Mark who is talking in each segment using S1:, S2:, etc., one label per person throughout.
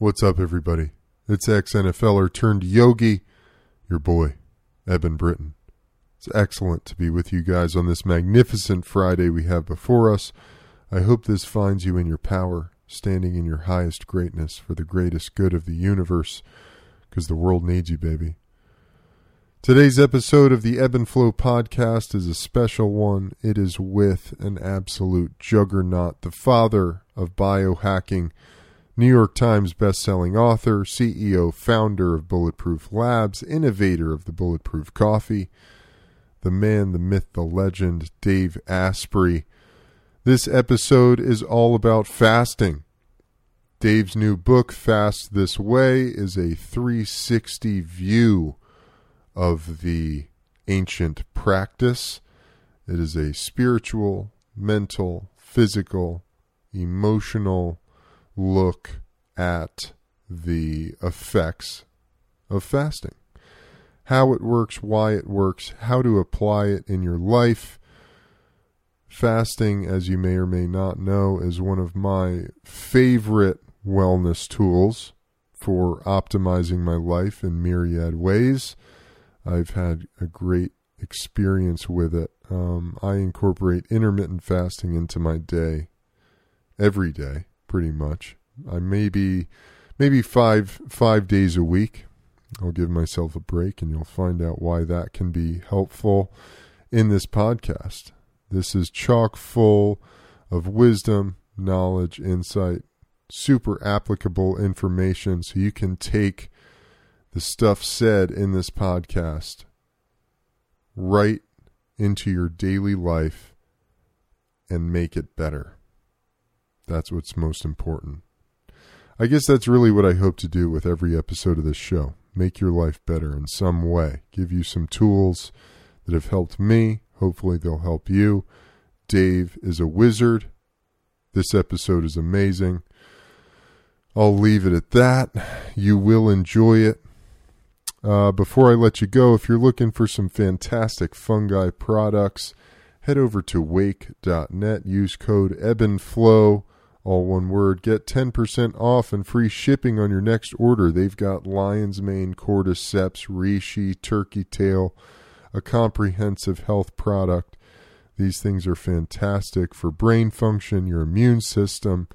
S1: What's up, everybody? It's ex NFLer turned yogi, your boy, Eben Britton. It's excellent to be with you guys on this magnificent Friday we have before us. I hope this finds you in your power, standing in your highest greatness for the greatest good of the universe, because the world needs you, baby. Today's episode of the Ebb and Flow podcast is a special one. It is with an absolute juggernaut, the father of biohacking New York Times bestselling author, CEO, founder of Bulletproof Labs, innovator of the Bulletproof Coffee, the man, the myth, the legend, Dave Asprey. This episode is all about fasting. Dave's new book, Fast This Way, is a 360 view of the ancient practice. It is a spiritual, mental, physical, emotional, look at the effects of fasting how it works, why it works, how to apply it in your life. Fasting, as you may or may not know, is one of my favorite wellness tools for optimizing my life in myriad ways. I've had a great experience with it. Um, I incorporate intermittent fasting into my day every day pretty much. I maybe maybe five five days a week. I'll give myself a break, and you'll find out why that can be helpful in this podcast. This is chock full of wisdom, knowledge, insight, super applicable information, so you can take the stuff said in this podcast right into your daily life and make it better. That's what's most important. I guess that's really what I hope to do with every episode of this show make your life better in some way, give you some tools that have helped me. Hopefully, they'll help you. Dave is a wizard. This episode is amazing. I'll leave it at that. You will enjoy it. Uh, before I let you go, if you're looking for some fantastic fungi products, head over to wake.net. Use code EBBANDFLOW all one word. Get 10% off and free shipping on your next order. They've got lion's mane, cordyceps, reishi, turkey tail, a comprehensive health product. These things are fantastic for brain function, your immune system,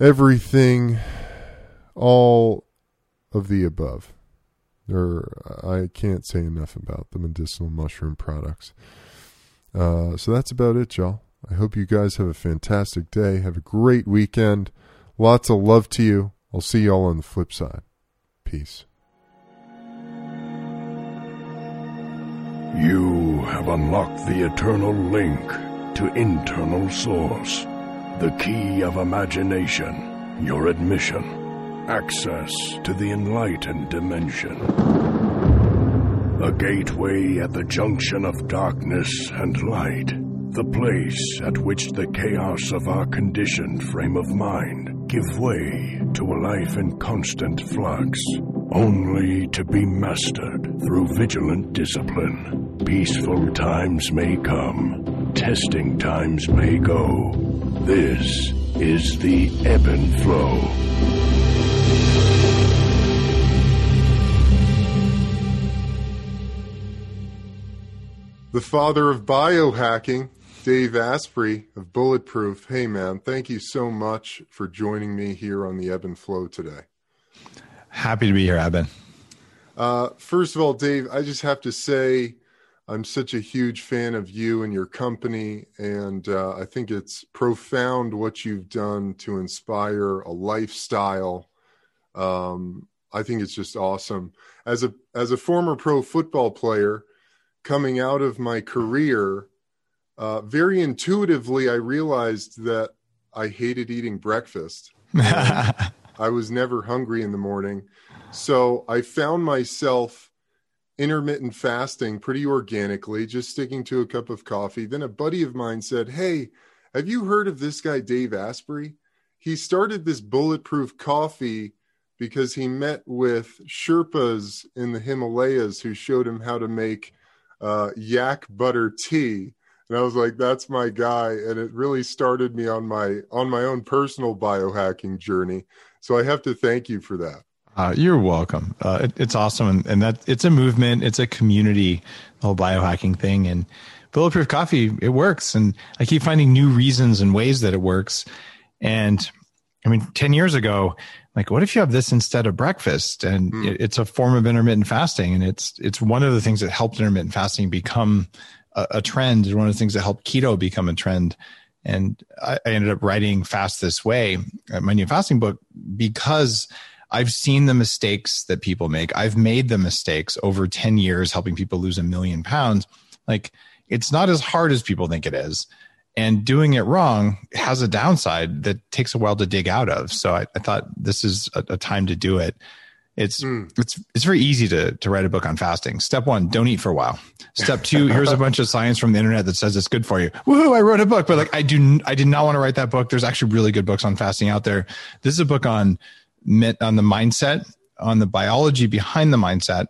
S1: everything, all of the above. Or I can't say enough about the medicinal mushroom products. Uh, so that's about it, y'all. I hope you guys have a fantastic day. Have a great weekend. Lots of love to you. I'll see y'all on the flip side. Peace.
S2: You have unlocked the eternal link to internal source, the key of imagination, your admission, access to the enlightened dimension. A gateway at the junction of darkness and light the place at which the chaos of our conditioned frame of mind give way to a life in constant flux, only to be mastered through vigilant discipline. Peaceful times may come, testing times may go. This is the ebb and flow.
S1: The father of biohacking Dave Asprey of Bulletproof. Hey, man, thank you so much for joining me here on the Ebb and Flow today.
S3: Happy to be here, Eben.
S1: Uh, first of all, Dave, I just have to say I'm such a huge fan of you and your company, and uh, I think it's profound what you've done to inspire a lifestyle. Um, I think it's just awesome. As a as a former pro football player, coming out of my career uh, very intuitively, I realized that I hated eating breakfast. I was never hungry in the morning. So I found myself intermittent fasting pretty organically, just sticking to a cup of coffee. Then a buddy of mine said, Hey, have you heard of this guy, Dave Asprey? He started this bulletproof coffee because he met with Sherpas in the Himalayas who showed him how to make uh, yak butter tea and I was like, that's my guy. And it really started me on my on my own personal biohacking journey. So I have to thank you for that.
S3: Uh, you're welcome. Uh, it, it's awesome, and, and that it's a movement, it's a community, the whole biohacking thing, and bulletproof coffee. It works, and I keep finding new reasons and ways that it works. And I mean, ten years ago, like, what if you have this instead of breakfast? And mm. it, it's a form of intermittent fasting, and it's it's one of the things that helped intermittent fasting become a, trend. One of the things that helped keto become a trend. And I, I ended up writing Fast This Way, uh, my new fasting book, because I've seen the mistakes that people make. I've made the mistakes over 10 years helping people lose a million pounds. Like it's not as hard as people think it is. And doing it wrong has a downside that takes a while to dig out of. So I, I thought this is a, a, time to do it. It's mm. it's it's very easy to to write a book on fasting. Step one, don't eat for a while. Step two, here's a bunch of science from the internet that says it's good for you. Woohoo! I wrote a book, but like I do, I did not want to write that book. There's actually really good books on fasting out there. This is a book on on the mindset, on the biology behind the mindset,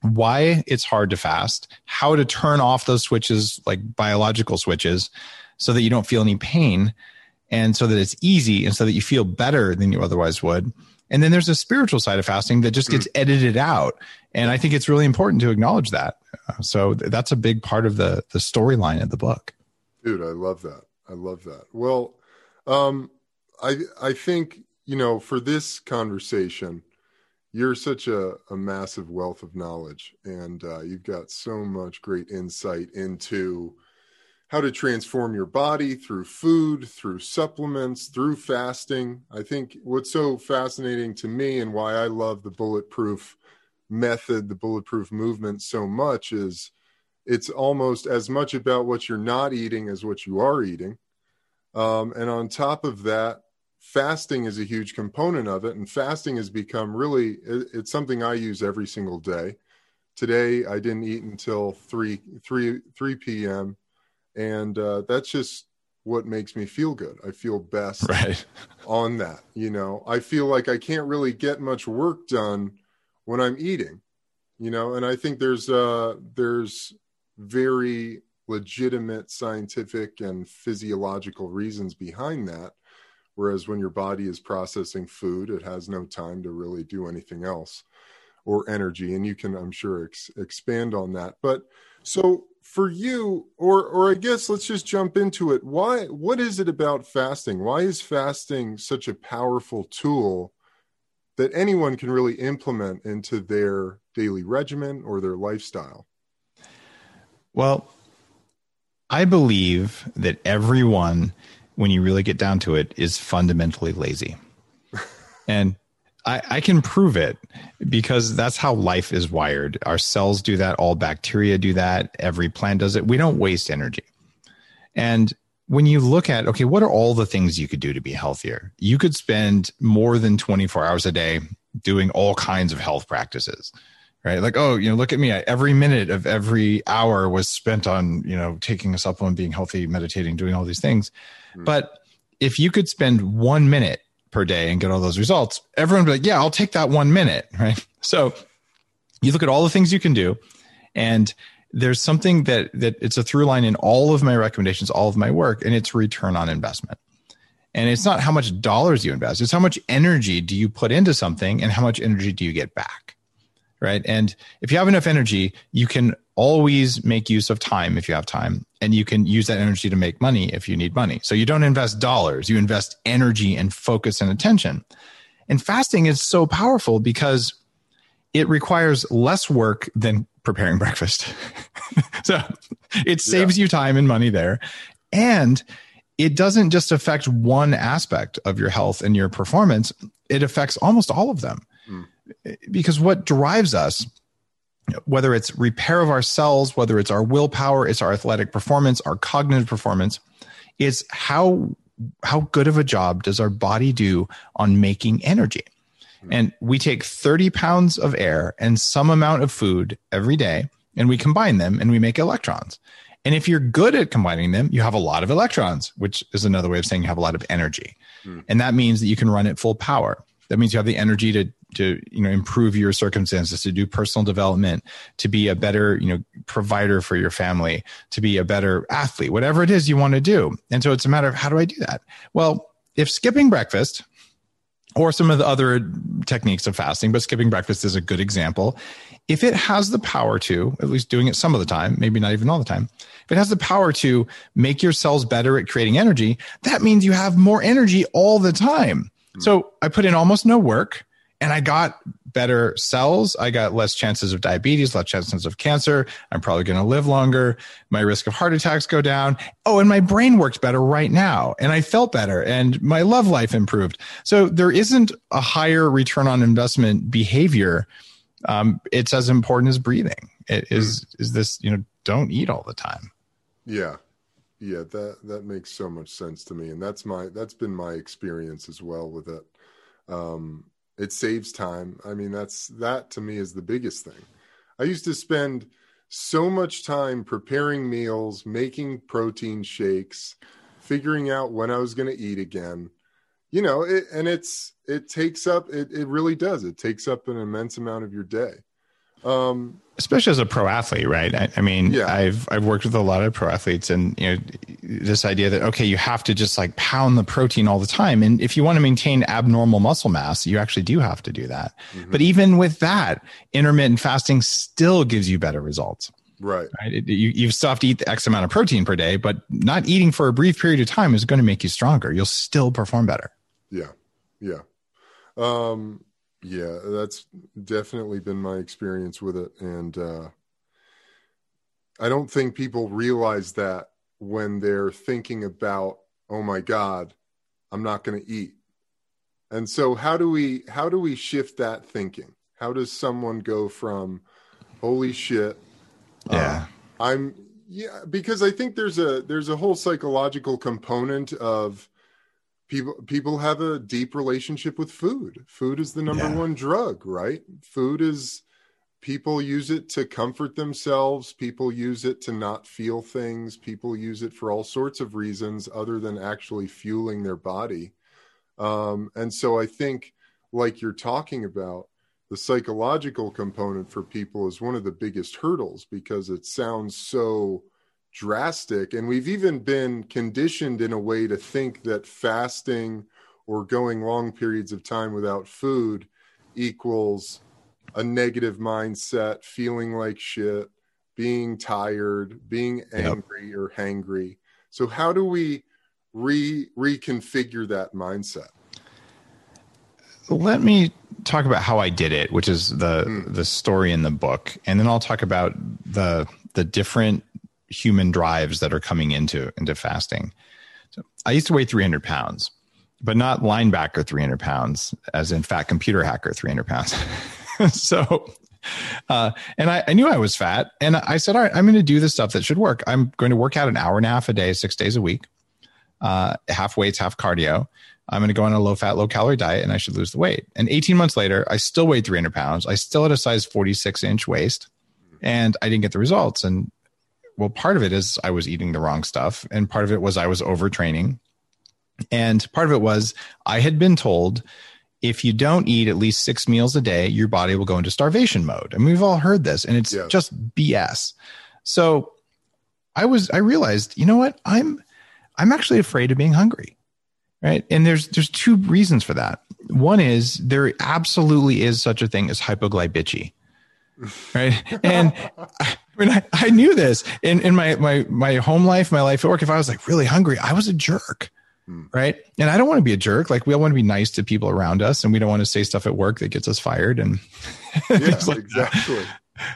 S3: why it's hard to fast, how to turn off those switches, like biological switches, so that you don't feel any pain and so that it's easy and so that you feel better than you otherwise would. And then there's a spiritual side of fasting that just gets mm. edited out. And I think it's really important to acknowledge that. So that's a big part of the the storyline of the book.
S1: Dude, I love that. I love that. Well, um, I I think you know, for this conversation, you're such a, a massive wealth of knowledge, and uh, you've got so much great insight into how to transform your body through food, through supplements, through fasting. I think what's so fascinating to me and why I love the bulletproof method, the bulletproof movement so much is it's almost as much about what you're not eating as what you are eating. Um, and on top of that, fasting is a huge component of it and fasting has become really it's something i use every single day today i didn't eat until 3 3 3 p.m and uh, that's just what makes me feel good i feel best
S3: right.
S1: on that you know i feel like i can't really get much work done when i'm eating you know and i think there's uh there's very legitimate scientific and physiological reasons behind that Whereas when your body is processing food, it has no time to really do anything else or energy. And you can, I'm sure, ex- expand on that. But so for you, or or I guess let's just jump into it. Why? What is it about fasting? Why is fasting such a powerful tool that anyone can really implement into their daily regimen or their lifestyle?
S3: Well, I believe that everyone when you really get down to it, is fundamentally lazy. and I, I, can prove it because that's how life is wired. Our cells do that, all bacteria do that, every plant does it. We don't waste energy. And when you look at, okay, what are all the things you could do to be healthier? You could spend more than 24 hours a day doing all kinds of health practices right? Like, oh, you know, look at me. Every minute of every hour was spent on, you know, taking a supplement, being healthy, meditating, doing all these things. Mm-hmm. But if you could spend one minute per day and get all those results, everyone be like, yeah, I'll take that one minute, right? So you look at all the things you can do, and there's something that that it's a through line in all of my recommendations, all of my work, and it's return on investment. And it's not how much dollars you invest, it's how much energy do you put into something and how much energy do you get back right? And if you have enough energy, you can always make use of time if you have time, and you can use that energy to make money if you need money. So you don't invest dollars, you invest energy and focus and attention. And fasting is so powerful because it requires less work than preparing breakfast. so it saves yeah. you time and money there. And it doesn't just affect one aspect of your health and your performance, it affects almost all of them hmm. because what drives us whether it's repair of our cells whether it's our willpower it's our athletic performance our cognitive performance is how how good of a job does our body do on making energy hmm. and we take 30 pounds of air and some amount of food every day and we combine them and we make electrons and if you're good at combining them you have a lot of electrons which is another way of saying you have a lot of energy mm. and that means that you can run at full power that means you have the energy to to you know improve your circumstances to do personal development to be a better you know provider for your family to be a better athlete whatever it is you want to do and so it's a matter of how do i do that well if skipping breakfast or some of the other techniques of fasting, but skipping breakfast is a good example. If it has the power to, at least doing it some of the time, maybe not even all the time, if it has the power to make your cells better at creating energy, that means you have more energy all the time. Hmm. So I put in almost no work and I got better cells. I got less chances of diabetes, less chances of cancer. I'm probably going to live longer. My risk of heart attacks go down. Oh, and my brain works better right now. And I felt better and my love life improved. So there isn't a higher return on investment behavior. Um, it's as important as breathing. It is, is this, you know, don't eat all the time.
S1: Yeah. Yeah, that that makes so much sense to me, and that's my that's been my experience as well with it. Um, it saves time. I mean, that's that to me is the biggest thing. I used to spend so much time preparing meals, making protein shakes, figuring out when I was going to eat again. You know, it, and it's it takes up it it really does. It takes up an immense amount of your day.
S3: Um, especially as a pro athlete, right? I, I mean, yeah. I've I've worked with a lot of pro athletes, and you know, this idea that okay, you have to just like pound the protein all the time, and if you want to maintain abnormal muscle mass, you actually do have to do that. Mm-hmm. But even with that, intermittent fasting still gives you better results.
S1: Right.
S3: right? It, you, you still have to eat the X amount of protein per day, but not eating for a brief period of time is going to make you stronger. You'll still perform better.
S1: Yeah. Yeah. Um, yeah, that's definitely been my experience with it. And uh, I don't think people realize that when they're thinking about, oh my God, I'm not going to eat. And so how do we how do we shift that thinking? How does someone go from holy shit,
S3: yeah,
S1: uh, I'm yeah, because I think there's a there's a whole psychological component of people people have a deep relationship with food. Food is the number yeah. one drug right? Food is people use it to comfort themselves. People use it to not feel things. People use it for all sorts of reasons other than actually fueling their body. Um, and so i think like you're talking about the psychological component for people is one of the biggest hurdles because it sounds so drastic. And we've even been conditioned in a way to think that fasting or going long periods of time without food equals a negative mindset, feeling like shit, being tired, being angry yep. or hangry. So how do we re reconfigure that mindset?
S3: Let me talk about how I did it, which is the mm. the story in the book, and then I'll talk about the the different human drives that are coming into into fasting. So I used to weigh 300 pounds, but not linebacker 300 pounds, as in fat computer hacker 300 pounds. so, uh, and I, I, knew I was fat, and I said, all right, I'm going to do the stuff that should work. I'm going to work out an hour and a half a day, six days a week, uh, half weights, half cardio. I'm going to go on a low fat, low calorie diet, and I should lose the weight. And 18 months later, I still weighed 300 pounds. I still had a size 46 inch waist, and I didn't get the results. And well, part of it is I was eating the wrong stuff, and part of it was I was overtraining, and part of it was I had been told if you don't eat at least six meals a day, your body will go into starvation mode. And we've all heard this, and it's yeah. just BS. So I was I realized, you know what? I'm I'm actually afraid of being hungry. Right. And there's there's two reasons for that. One is there absolutely is such a thing as hypoglycemia right? And I, mean, I, I, knew this in, in my, my, my home life, my life at work. If I was like really hungry, I was a jerk. Hmm. Right. And I don't want to be a jerk. Like we all want to be nice to people around us and we don't want to say stuff at work that gets us fired. And
S1: yeah, like exactly.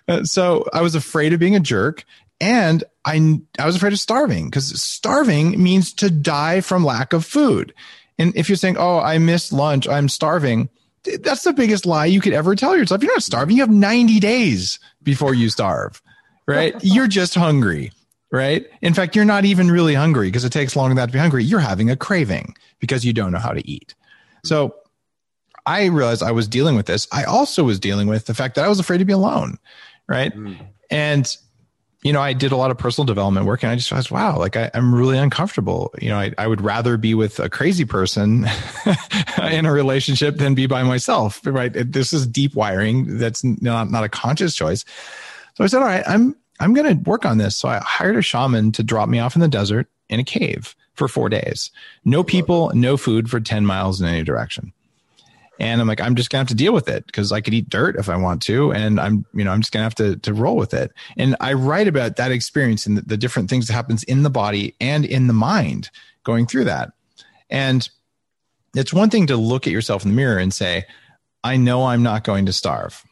S3: Uh, so I was afraid of being a jerk and I, I was afraid of starving because starving means to die from lack of food. And if you're saying, Oh, I missed lunch, I'm starving that's the biggest lie you could ever tell yourself. You're not starving. You have 90 days before you starve, right? you're just hungry, right? In fact, you're not even really hungry because it takes longer than that to be hungry. You're having a craving because you don't know how to eat. So I realized I was dealing with this. I also was dealing with the fact that I was afraid to be alone, right? Mm. And you know, I did a lot of personal development work and I just realized, wow, like I, am really uncomfortable. You know, I, I would rather be with a crazy person in a relationship than be by myself. Right. This is deep wiring. That's not, not a conscious choice. So I said, all right, I'm, I'm going to work on this. So I hired a shaman to drop me off in the desert in a cave for four days. No people, no food for 10 miles in any direction. and I'm like, I'm just gonna have to deal with it because I could eat dirt if I want to, and I'm, you know, I'm just gonna have to to roll with it. And I write about that experience and the, the different things that happens in the body and in the mind going through that. And it's one thing to look at yourself in the mirror and say, I know I'm not going to starve.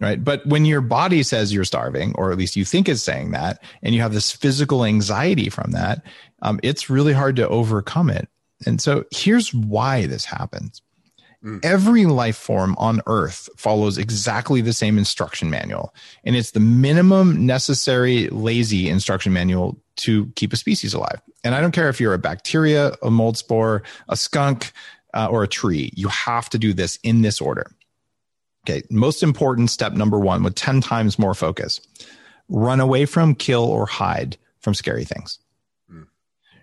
S3: Right. But when your body says you're starving, or at least you think it's saying that, and you have this physical anxiety from that, um, it's really hard to overcome it. And so here's why this happens Mm. Every life form on earth follows exactly the same instruction manual. And it's the minimum necessary lazy instruction manual to keep a species alive. And I don't care if you're a bacteria, a mold spore, a skunk, uh, or a tree, you have to do this in this order. Okay, most important step number one with 10 times more focus run away from, kill, or hide from scary things. Mm.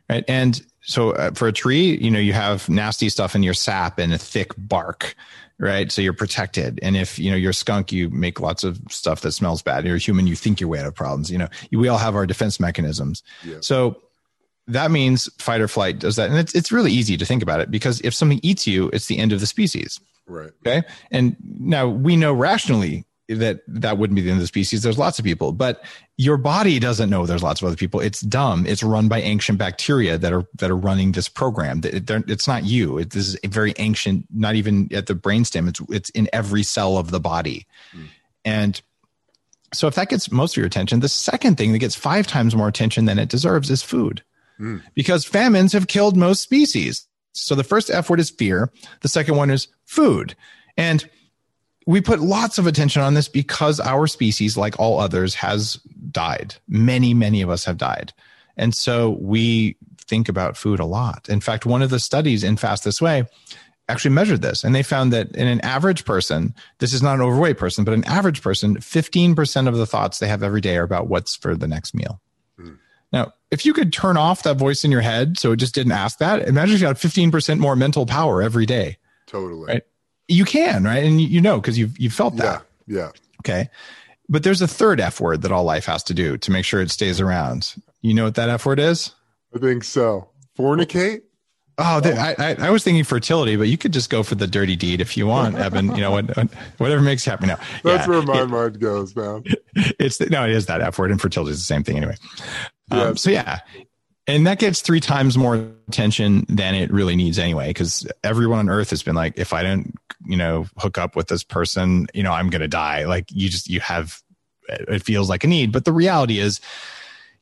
S3: Right. And so uh, for a tree, you know, you have nasty stuff in your sap and a thick bark, right? So you're protected. And if, you know, you're a skunk, you make lots of stuff that smells bad. You're a human, you think you're way out of problems. You know, we all have our defense mechanisms. Yeah. So that means fight or flight does that. And it's, it's really easy to think about it because if something eats you, it's the end of the species.
S1: Right.
S3: Okay. And now we know rationally that that wouldn't be the end of the species. There's lots of people, but your body doesn't know there's lots of other people. It's dumb. It's run by ancient bacteria that are that are running this program. It's not you. It, this is very ancient. Not even at the brainstem. It's it's in every cell of the body, mm. and so if that gets most of your attention, the second thing that gets five times more attention than it deserves is food, mm. because famines have killed most species. So the first F word is fear. The second one is food, and we put lots of attention on this because our species, like all others, has died. Many, many of us have died. And so we think about food a lot. In fact, one of the studies in Fast This Way actually measured this and they found that in an average person, this is not an overweight person, but an average person, 15% of the thoughts they have every day are about what's for the next meal. Now, if you could turn off that voice in your head so it just didn't ask that, imagine if you got 15% more mental power every day.
S1: Totally.
S3: Right? You can, right? And you know, because you've you've felt that.
S1: Yeah. Yeah.
S3: Okay. But there's a third F word that all life has to do to make sure it stays around. You know what that F word is?
S1: I think so. Fornicate?
S3: Oh, they, I, I, I was thinking fertility, but you could just go for the dirty deed if you want, Evan. You know what, whatever makes you happy. Now,
S1: that's yeah, where my it, mind goes, man.
S3: It's no, it is that F word, and fertility is the same thing anyway. Um, so yeah, and that gets three times more attention than it really needs anyway because everyone on earth has been like if i don't you know hook up with this person you know i'm gonna die. Like you just you have it feels like a need. But the reality is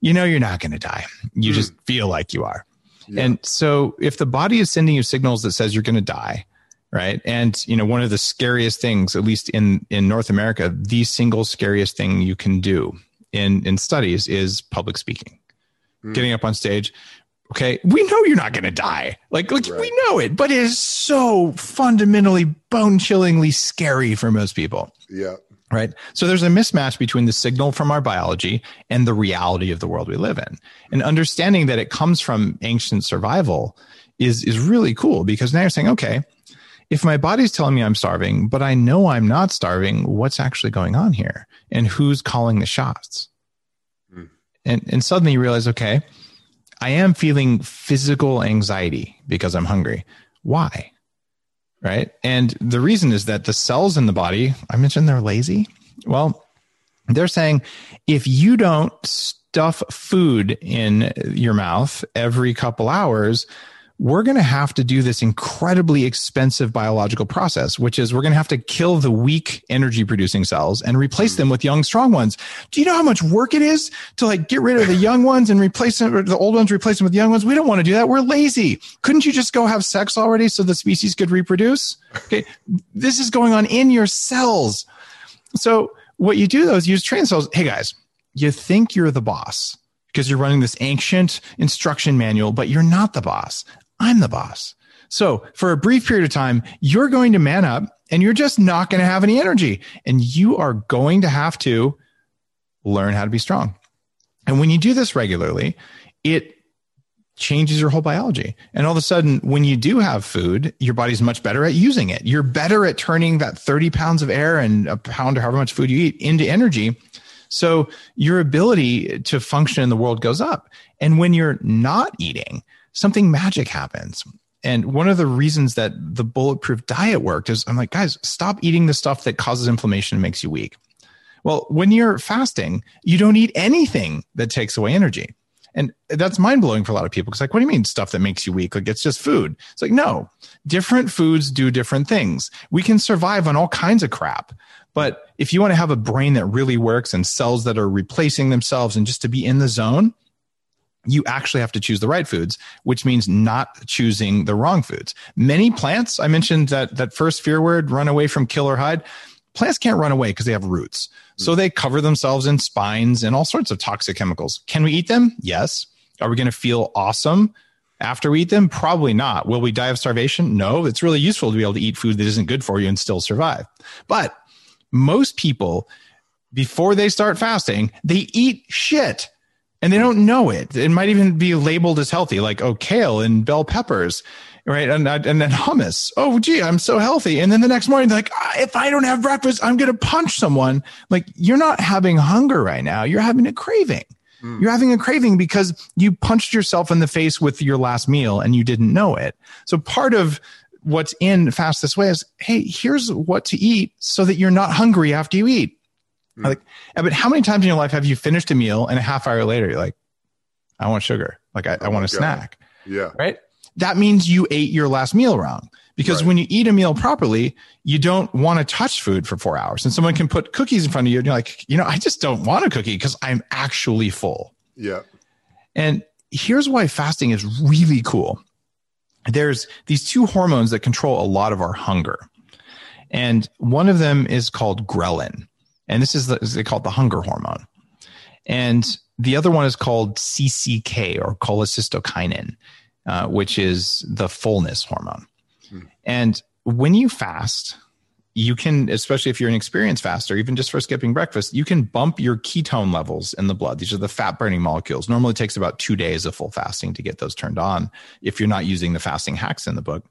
S3: you know you're not gonna die. You mm. just feel like you are. Yeah. and so if the body is sending you signals that says you're gonna die right? And you know one of the scariest things at least in in north america the single scariest thing you can do in in studies is public speaking mm. getting up on stage. Okay, we know you're not going to die. Like, like right. we know it, but it is so fundamentally bone chillingly scary for most people.
S1: Yeah.
S3: Right. So there's a mismatch between the signal from our biology and the reality of the world we live in. And understanding that it comes from ancient survival is, is really cool because now you're saying, okay, if my body's telling me I'm starving, but I know I'm not starving, what's actually going on here? And who's calling the shots? Hmm. and and suddenly you realize okay i am feeling physical anxiety because i'm hungry. Why? Right? And the reason is that the cells in the body i mentioned they're lazy. Well they're saying if you don't stuff food in your mouth every couple hours we're going to have to do this incredibly expensive biological process, which is we're going to have to kill the weak energy producing cells and replace them hmm. with young, strong ones. Do you know how much work it is to like get rid of the young ones and replace them, or the old ones, replace them with young ones? We don't want to do that. We're lazy. Couldn't you just go have sex already so the species could reproduce? Okay. This is going on in your cells. So what you do though is use train cells. Hey guys, you think you're the boss because you're running this ancient instruction manual, but you're not the boss. I'm the boss. So for a brief period of time, you're going to man up and you're just not going to have any energy and you are going to have to learn how to be strong. And when you do this regularly, it changes your whole biology. And all of a sudden, when you do have food, your body's much better at using it. You're better at turning that 30 pounds of air and a pound or however much food you eat into energy. So your ability to function in the world goes up. And when you're not eating, something magic happens. and one of the reasons that the bulletproof diet worked is I'm like, guys, stop eating the stuff that causes inflammation and makes you weak. Well, when you're fasting, you don't eat anything that takes away energy. And that's mind blowing for a lot of people. because, like, what do you mean stuff that makes you weak? Like it's just food. It's like, no, different foods do different things. We can survive on all kinds of crap. But if you want to have a brain that really works and cells that are replacing themselves and just to be in the zone, you actually have to choose the right foods, which means not choosing the wrong foods. Many plants, I mentioned that that first fear word, run away from kill or hide. Plants can't run away because they have roots. So hmm. they cover themselves in spines and all sorts of toxic chemicals. Can we eat them? Yes. Are we going to feel awesome after we eat them? Probably not. Will we die of starvation? No. It's really useful to be able to eat food that isn't good for you and still survive. But most people, before they start fasting, they eat shit and they don't know it. It might even be labeled as healthy, like oh, kale and bell peppers, right? And and then hummus. Oh, gee, I'm so healthy. And then the next morning, like ah, if I don't have breakfast, I'm gonna punch someone. Like you're not having hunger right now. You're having a craving. Mm. You're having a craving because you punched yourself in the face with your last meal and you didn't know it. So part of what's in fast this way is hey here's what to eat so that you're not hungry after you eat mm. like but how many times in your life have you finished a meal and a half hour later you're like i want sugar like i, oh I want a God. snack
S1: yeah
S3: right that means you ate your last meal wrong because right. when you eat a meal properly you don't want to touch food for four hours and someone can put cookies in front of you and you're like you know i just don't want a cookie because i'm actually full
S1: yeah
S3: and here's why fasting is really cool there's these two hormones that control a lot of our hunger. And one of them is called ghrelin. And this is, the, they call it the hunger hormone. And the other one is called CCK or cholecystokinin, uh, which is the fullness hormone. Hmm. And when you fast, you can, especially if you're an experienced faster, even just for skipping breakfast, you can bump your ketone levels in the blood. These are the fat burning molecules. Normally it takes about two days of full fasting to get those turned on if you're not using the fasting hacks in the book.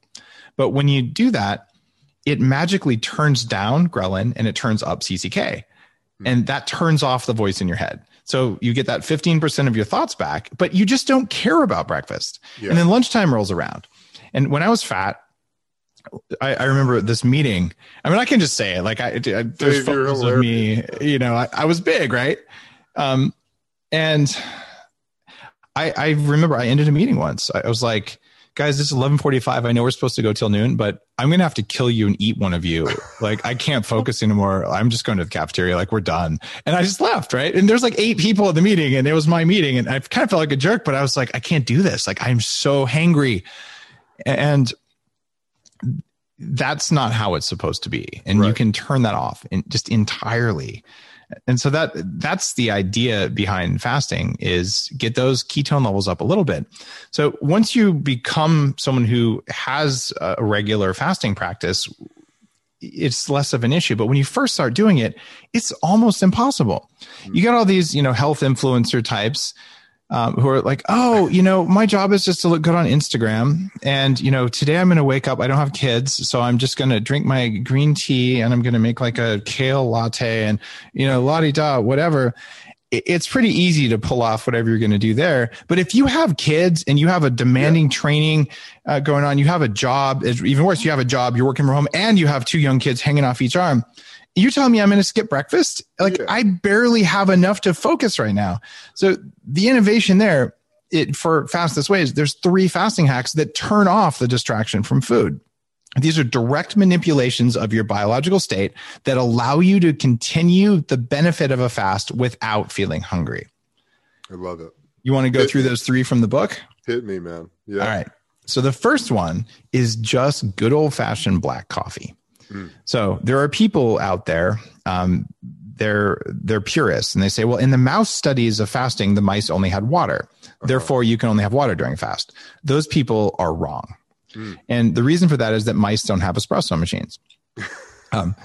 S3: But when you do that, it magically turns down ghrelin and it turns up CCK. Hmm. And that turns off the voice in your head. So you get that 15% of your thoughts back, but you just don't care about breakfast. Yeah. And then lunchtime rolls around. And when I was fat, I, I, remember this meeting. I mean, I can just say it. Like, I, I there's Dave, photos of me. You know, I, I was big, right? Um, and I, I remember I ended a meeting once. I was like, guys, this is 1145. I know we're supposed to go till noon, but I'm going to have to kill you and eat one of you. Like, I can't focus anymore. I'm just going to the cafeteria. Like, we're done. And I just left. Right. And there's like eight people at the meeting and it was my meeting. And I kind of felt like a jerk, but I was like, I can't do this. Like, I'm so hangry. And that's not how it's supposed to be and right. you can turn that off in, just entirely and so that that's the idea behind fasting is get those ketone levels up a little bit. So once you become someone who has a regular fasting practice it's less of an issue. But when you first start doing it it's almost impossible. Hmm. You get all these you know health influencer types um, who are like, oh, you know, my job is just to look good on Instagram. And, you know, today I'm going to wake up. I don't have kids. So I'm just going to drink my green tea and I'm going to make like a kale latte and, you know, la di da, whatever. It's pretty easy to pull off whatever you're going to do there. But if you have kids and you have a demanding yeah. training uh, going on, you have a job, it's even worse, you have a job, you're working from home and you have two young kids hanging off each arm you're telling me I'm going to skip breakfast? Like yeah. I barely have enough to focus right now. So the innovation there it, for fastest ways, there's three fasting hacks that turn off the distraction from food. These are direct manipulations of your biological state that allow you to continue the benefit of a fast without feeling hungry.
S1: I love it.
S3: You want to go Hit through me. those three from the book?
S1: Hit me, man. Yeah.
S3: All right. So the first one is just good old fashioned black coffee. So there are people out there. Um, they're they're purists, and they say, well, in the mouse studies of fasting, the mice only had water. Uh-huh. Therefore, you can only have water during fast. Those people are wrong, mm. and the reason for that is that mice don't have espresso machines. um,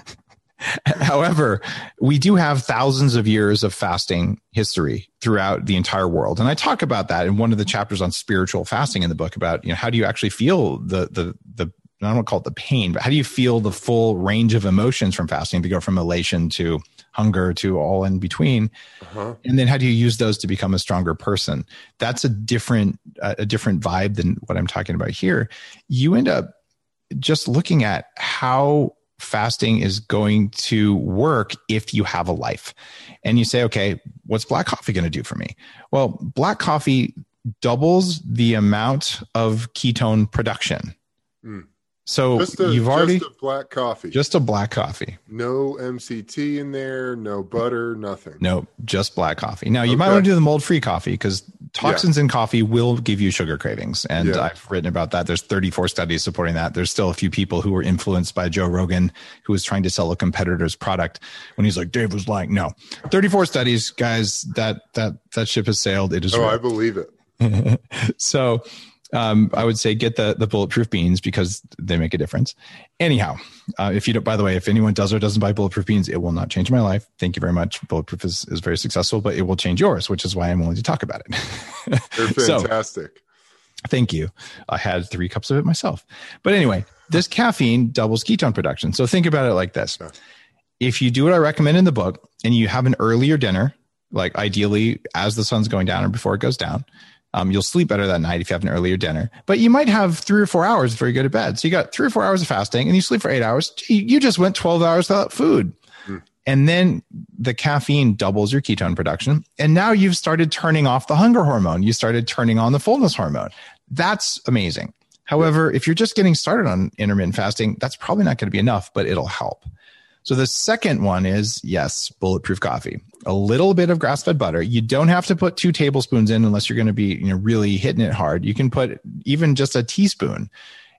S3: However, we do have thousands of years of fasting history throughout the entire world. And I talk about that in one of the chapters on spiritual fasting in the book about, you know, how do you actually feel the the the I don't call it the pain, but how do you feel the full range of emotions from fasting to go from elation to hunger to all in between.
S1: Uh-huh.
S3: And then how do you use those to become a stronger person? That's a different uh, a different vibe than what I'm talking about here. You end up just looking at how fasting is going to work if you have a life. And you say, okay, what's black coffee going to do for me? Well, black coffee doubles the amount of ketone production.
S1: Mm.
S3: So
S1: a,
S3: you've already
S1: just a black coffee.
S3: just a black coffee.
S1: no MCT in there, no butter, nothing.
S3: No, just black coffee. Now you might want to do the mold free coffee because toxins in coffee will give you sugar cravings. And
S1: Yeah.
S3: I've written about that. There's 34 studies supporting that. There's still a few people who were influenced by Joe Rogan who was trying to sell a competitor's product when he's like, Dave was like, no, 34 studies, guys, that, that, that ship has sailed. It is
S1: Oh,
S3: real.
S1: I believe it.
S3: so um, I would say get the the bulletproof beans because they make a difference. Anyhow, uh, if you don't, by the way, if anyone does or doesn't buy bulletproof beans, it will not change my life. Thank you very much. Bulletproof is, is very successful, but it will change yours, which is why I'm willing to talk about it.
S1: They're
S3: So-
S1: fantastic.
S3: Thank you. I had three cups of it myself. But anyway, this caffeine doubles ketone production. So think about it like this. If you do what I recommend in the book and you have an earlier dinner, like ideally as the sun's going down or before it goes down, um, you'll sleep better that night if you have an earlier dinner. But you might have three or four hours before you go to bed. So you got three or four hours of fasting and you sleep for eight hours. You just went 12 hours without food. And then the caffeine doubles your ketone production. And now you've started turning off the hunger hormone. You started turning on the fullness hormone. That's amazing. However, if you're just getting started on intermittent fasting, that's probably not going to be enough, but it'll help. So the second one is yes, bulletproof coffee. A little bit of grass-fed butter. You don't have to put two tablespoons in unless you're going to be, you know, really hitting it hard. You can put even just a teaspoon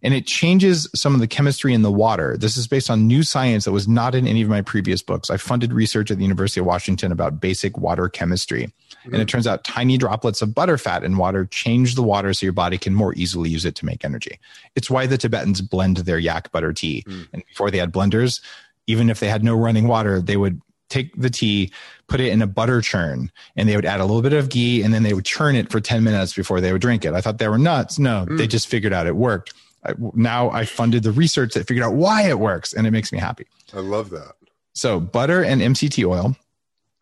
S3: and it changes some of the chemistry in the water. This is based on new science that was not in any of my previous books. I funded research at the University of Washington about basic water chemistry. And it mm-hmm. turns out tiny droplets of butterfat in water change the water so your body can more easily use it to make energy. It's why the Tibetans blend their yak butter tea. Mm. And before they had blenders, even if they had no running water, they would take the tea, put it in a butter churn, and they would add a little bit of ghee and then they would churn it for 10 minutes before they would drink it. I thought they were nuts. No, mm. they just figured out it worked. I, now I funded the research that figured out why it works, and it makes me happy.
S1: I love that.
S3: So, butter and MCT oil.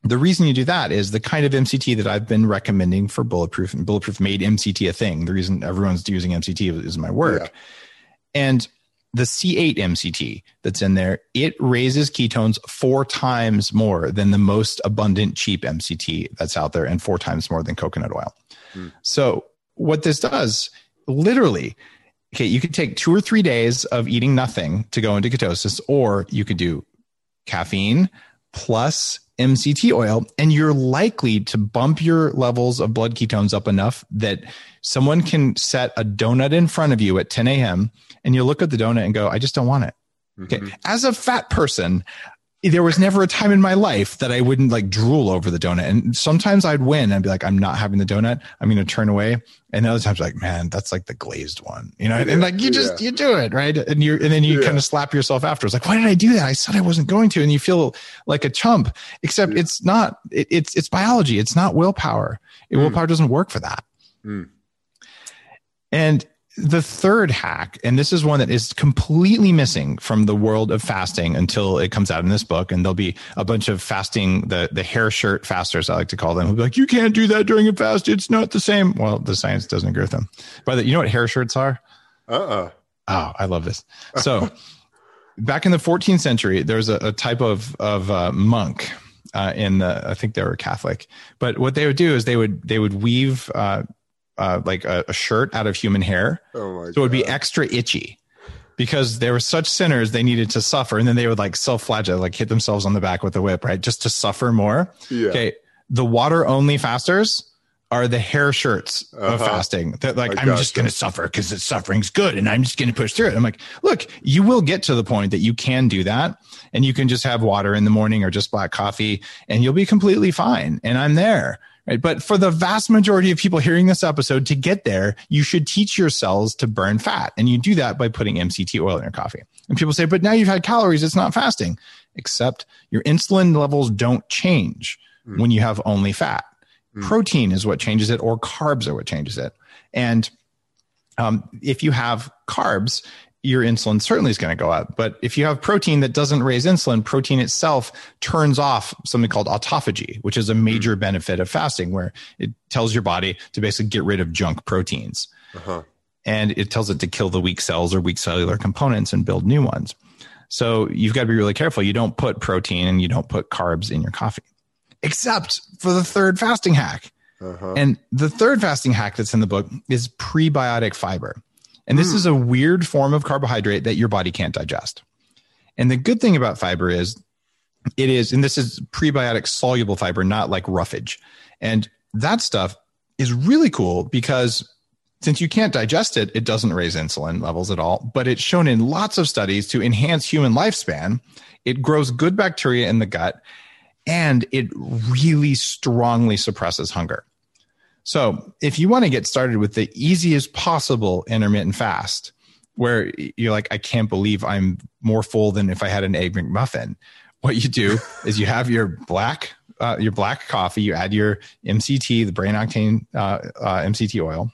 S3: The reason you do that is the kind of MCT that I've been recommending for Bulletproof, and Bulletproof made MCT a thing. The reason everyone's using MCT is my work.
S1: Yeah.
S3: And the C8 MCT that's in there, it raises ketones four times more than the most abundant cheap MCT that's out there and four times more than coconut oil.
S1: Hmm.
S3: So, what this does literally, okay, you could take two or three days of eating nothing to go into ketosis, or you could do caffeine plus MCT oil, and you're likely to bump your levels of blood ketones up enough that someone can set a donut in front of you at 10 a.m. and you look at the donut and go, I just don't want it. Okay.
S1: Mhm.
S3: As a fat person, there was never a time in my life that I wouldn't like drool over the donut. And sometimes I'd win and be like, I'm not having the donut. I'm going to turn away. And other times like, man, that's like the glazed one, you know, and, and, like you just, you do it. Right. And you're, and then you
S1: Yeah.
S3: kind of slap yourself afterwards. Like, why did I do that? I said I wasn't going to. And you feel like a chump, except
S1: Yeah.
S3: it's not, it, it's, it's biology. It's not willpower.
S1: Mm.
S3: Willpower doesn't work for that.
S1: Mm.
S3: And the third hack, and this is one that is completely missing from the world of fasting until it comes out in this book, and there'll be a bunch of fasting, the the hair shirt fasters, I like to call them, who'll be like, you can't do that during a fast. It's not the same. Well, the science doesn't agree with them. By the you know what hair shirts are?
S1: Uh-uh.
S3: Oh, I love this. So, back in the 14th century, there was a, a type of of uh, monk uh, in the. I think they were Catholic, but what they would do is they would they would weave uh, uh, like a, a shirt out of human hair,
S1: Oh my
S3: so it would be extra itchy because they were such sinners they needed to suffer, and then they would like self flagellate, like hit themselves on the back with a whip, right, just to suffer more.
S1: yeah.
S3: Okay, the water only fasters are the hair shirts of
S1: Uh-huh.
S3: fasting. That like
S1: I
S3: I'm just going to suffer because the suffering's good, and I'm just going to push through it. I'm like, look, you will get to the point that you can do that, and you can just have water in the morning or just black coffee, and you'll be completely fine. And I'm there. Right. But for the vast majority of people hearing this episode to get there, you should teach your cells to burn fat. And you do that by putting MCT oil in your coffee. And people say, but now you've had calories. It's not fasting, except your insulin levels don't change
S1: Mm.
S3: when you have only fat.
S1: Mm.
S3: Protein is what changes it, or carbs are what changes it. And um, if you have carbs, your insulin certainly is going to go up. But if you have protein that doesn't raise insulin, protein itself turns off something called autophagy, which is a major mm-hmm. benefit of fasting, where it tells your body to basically get rid of junk proteins. Uh-huh. And it tells it to kill the weak cells or weak cellular components and build new ones. So you've got to be really careful. You don't put protein and you don't put carbs in your coffee, except for the third fasting hack. Uh-huh. And the third fasting hack that's in the book is prebiotic fiber. And this mm. is a weird form of carbohydrate that your body can't digest. And the good thing about fiber is it is, and this is prebiotic soluble fiber, not like roughage. And that stuff is really cool because since you can't digest it, it doesn't raise insulin levels at all, but it's shown in lots of studies to enhance human lifespan. It grows good bacteria in the gut and it really strongly suppresses hunger. So, if you want to get started with the easiest possible intermittent fast, where you're like, I can't believe I'm more full than if I had an egg McMuffin, what you do is you have your black uh, your black coffee, you add your MCT, the brain octane uh, uh, MCT oil.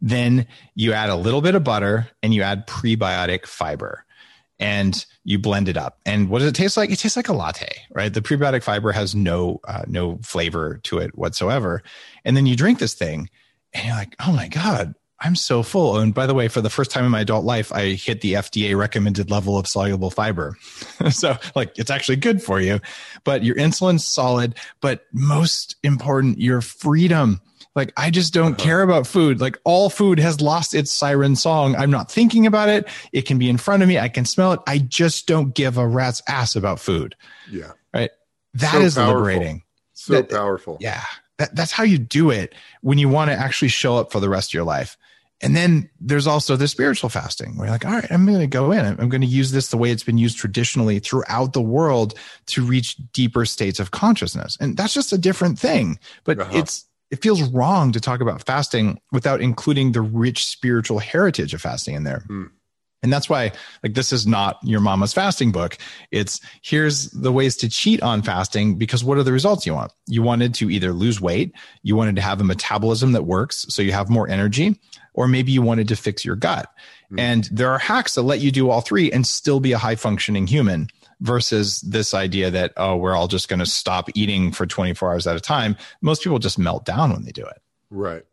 S3: Then you add a little bit of butter and you add prebiotic fiber and you blend it up. And what does it taste like? It tastes like a latte, right? The prebiotic fiber has no uh, no flavor to it whatsoever. And then you drink this thing, and you're like, oh my god, I'm so full. And by the way, for the first time in my adult life, I hit the FDA recommended level of soluble fiber. so, like, it's actually good for you. But your insulin's solid. But most important, your freedom like I just don't uh-huh. care about food. Like all food has lost its siren song. I'm not thinking about it. It can be in front of me. I can smell it. I just don't give a rat's ass about food.
S1: Yeah.
S3: Right. That so is powerful. liberating.
S1: So that, powerful.
S3: Yeah. That, that's how you do it when you want to actually show up for the rest of your life. And then there's also the spiritual fasting where you're like, all right, I'm going to go in. I'm going to use this the way it's been used traditionally throughout the world to reach deeper states of consciousness. And that's just a different thing, but uh-huh. it's, it feels wrong to talk about fasting without including the rich spiritual heritage of fasting in there. Mm. And that's why, like, this is not your mama's fasting book. It's here's the ways to cheat on fasting because what are the results you want? You wanted to either lose weight, you wanted to have a metabolism that works so you have more energy, or maybe you wanted to fix your gut. Mm. And there are hacks that let you do all three and still be a high functioning human versus this idea that, oh, we're all just going to stop eating for 24 hours at a time. Most people just melt down when they do it.
S1: Right.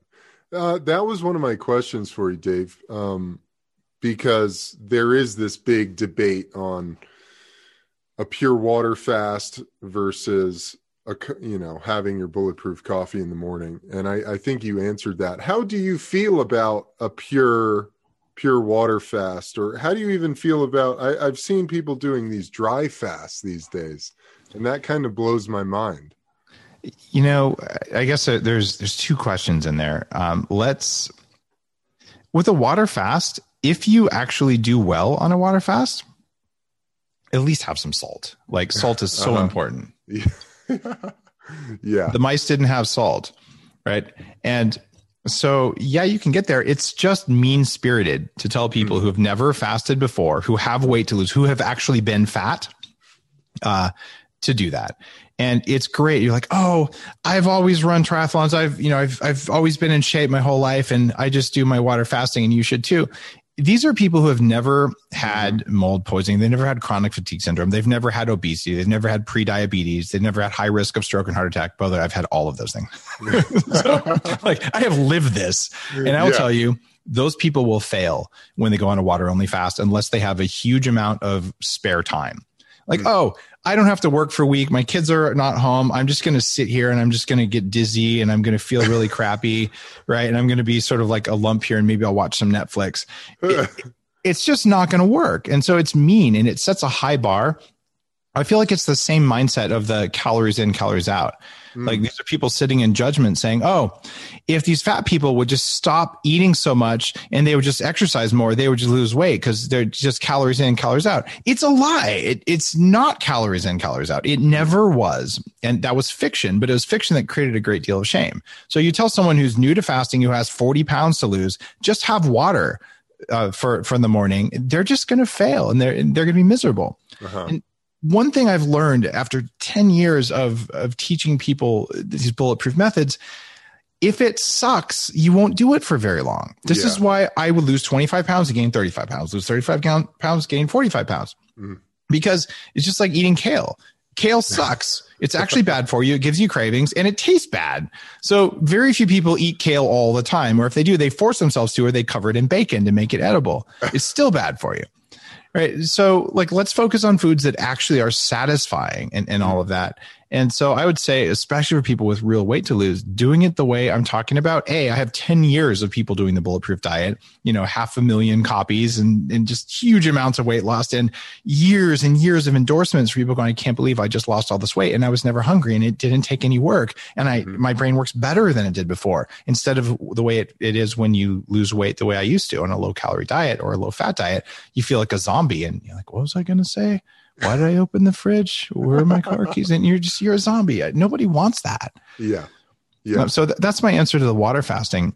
S1: Uh, that was one of my questions for you, Dave, um, because there is this big debate on a pure water fast versus a, you know having your bulletproof coffee in the morning and I, I think you answered that how do you feel about a pure pure water fast or how do you even feel about I, i've seen people doing these dry fasts these days and that kind of blows my mind.
S3: You know i guess there's there's two questions in there. Um, let's with a water fast if you actually do well on a water fast at least have some salt. Like salt is so uh-huh. important.
S1: Yeah.
S3: The mice didn't have salt right? And so, yeah, you can get there. It's just mean spirited to tell people mm. who have never fasted before, who have weight to lose, who have actually been fat, uh, to do that. And it's great. You're like, oh, I've always run triathlons. I've, you know, I've, I've always been in shape my whole life and I just do my water fasting and you should too these are people who have never had mm-hmm. mold poisoning. They've never had chronic fatigue syndrome. They've never had obesity. They've never had pre-diabetes. They've never had high risk of stroke and heart attack. Brother, I've had all of those things. so, like I have lived this, and I will yeah. tell you, those people will fail when they go on a water only fast unless they have a huge amount of spare time. Like, mm-hmm. oh, I don't have to work for a week. My kids are not home. I'm just going to sit here and I'm just going to get dizzy and I'm going to feel really crappy. Right. And I'm going to be sort of like a lump here and maybe I'll watch some Netflix. It, it's just not going to work. And so it's mean and it sets a high bar. I feel like it's the same mindset of the calories in, calories out. Mm. Like these are people sitting in judgment saying, oh, if these fat people would just stop eating so much and they would just exercise more, they would just lose weight because they're just calories in, calories out. It's a lie. It, it's not calories in, calories out. It never was. And that was fiction, but it was fiction that created a great deal of shame. So you tell someone who's new to fasting, who has 40 pounds to lose, just have water. Uh, for for the morning, they're just going to fail and they're they're going to be miserable. Uh-huh. And one thing I've learned after 10 years of, of teaching people these bulletproof methods if it sucks, you won't do it for very long. This
S1: Yeah.
S3: is why I would lose 25 pounds to gain 35 pounds, lose 35 count- pounds, gain 45 pounds.
S1: Mhm.
S3: Because it's just like eating kale. Kale sucks. It's actually bad for you. It gives you cravings and it tastes bad. So very few people eat kale all the time, or if they do, they force themselves to, or they cover it in bacon to make it edible. It's still bad for you. Right. So like let's focus on foods that actually are satisfying and, and all of that. And so I would say, especially for people with real weight to lose, doing it the way I'm talking about. A, I have 10 years of people doing the bulletproof diet, you know, half a million copies and, and just huge amounts of weight lost and years and years of endorsements for people going, I can't believe I just lost all this weight and I was never hungry and it didn't take any work. And I, mm-hmm. my brain works better than it did before instead of the way it, it is when you lose weight the way I used to on a low calorie diet or a low fat diet. You feel like a zombie and you're like, what was I going to say? Why did I open the fridge? Where are my car keys? And you're just, you're a zombie. Nobody wants that.
S1: Yeah. Yeah.
S3: Um, So th- that's my answer to the water fasting.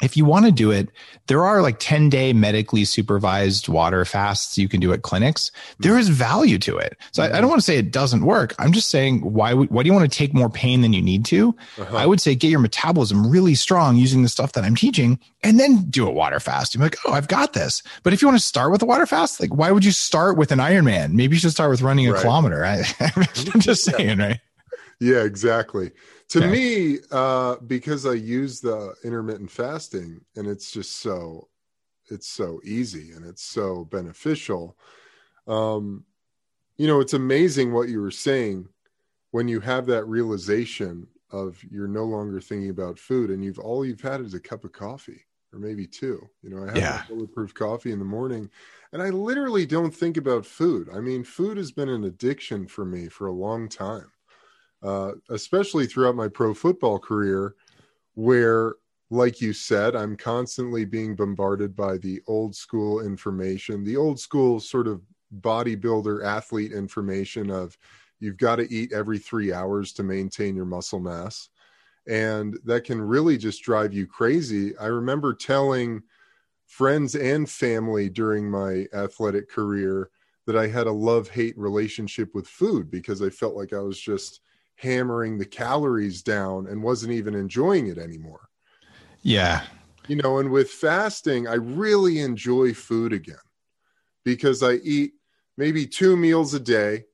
S3: If you want to do it, there are like 10 day medically supervised water fasts you can do at clinics. There is value to it. So I, I don't want to say it doesn't work. I'm just saying, why would, why do you want to take more pain than you need to?
S1: Uh-huh.
S3: I would say get your metabolism really strong using the stuff that I'm teaching and then do a water fast. You're like, oh, I've got this. But if you want to start with a water fast, like why would you start with an Ironman? Maybe you should start with running a
S1: Right.
S3: kilometer. I, I'm just saying, right?
S1: Yeah, exactly. To
S3: Yeah.
S1: me, uh, because I use the intermittent fasting and it's just so it's so easy and it's so beneficial. Um, you know, it's amazing what you were saying when you have that realization of you're no longer thinking about food and you've all you've had is a cup of coffee or maybe two. You know, I have
S3: Yeah.
S1: a bulletproof coffee in the morning and I literally don't think about food. I mean, food has been an addiction for me for a long time uh, especially throughout my pro football career, where, like you said, I'm constantly being bombarded by the old school information, the old school sort of bodybuilder athlete information of you've got to eat every three hours to maintain your muscle mass. And that can really just drive you crazy. I remember telling friends and family during my athletic career that I had a love hate relationship with food because I felt like I was just hammering the calories down and wasn't even enjoying it anymore.
S3: Yeah.
S1: You know, and with fasting, I really enjoy food again because I eat maybe two meals a day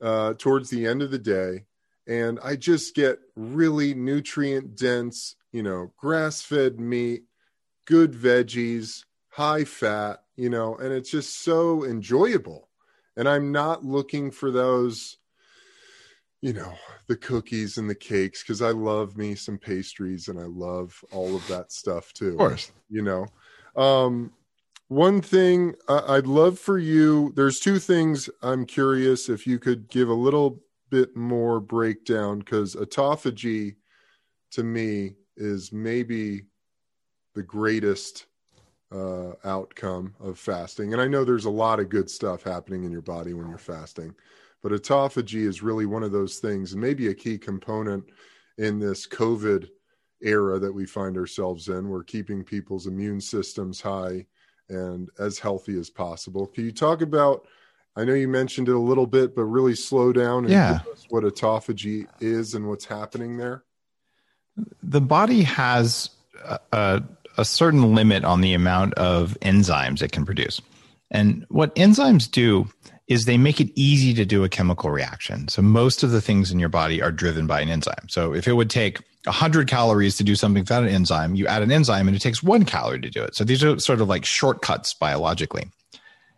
S1: uh, towards the end of the day. And I just get really nutrient dense, you know, grass fed meat, good veggies, high fat, you know, and it's just so enjoyable. And I'm not looking for those you know the cookies and the cakes because i love me some pastries and i love all of that stuff too
S3: Of course.
S1: you know um one thing i'd love for you there's two things i'm curious if you could give a little bit more breakdown because autophagy to me is maybe the greatest uh, outcome of fasting and i know there's a lot of good stuff happening in your body when you're fasting but autophagy is really one of those things and maybe a key component in this covid era that we find ourselves in we're keeping people's immune systems high and as healthy as possible can you talk about i know you mentioned it a little bit but really slow down and
S3: Yeah.
S1: give us what autophagy is and what's happening there
S3: the body has a, a certain limit on the amount of enzymes it can produce. And what enzymes do is they make it easy to do a chemical reaction. So most of the things in your body are driven by an enzyme. So if it would take 100 calories to do something without an enzyme, you add an enzyme and it takes one calorie to do it. So these are sort of like shortcuts biologically.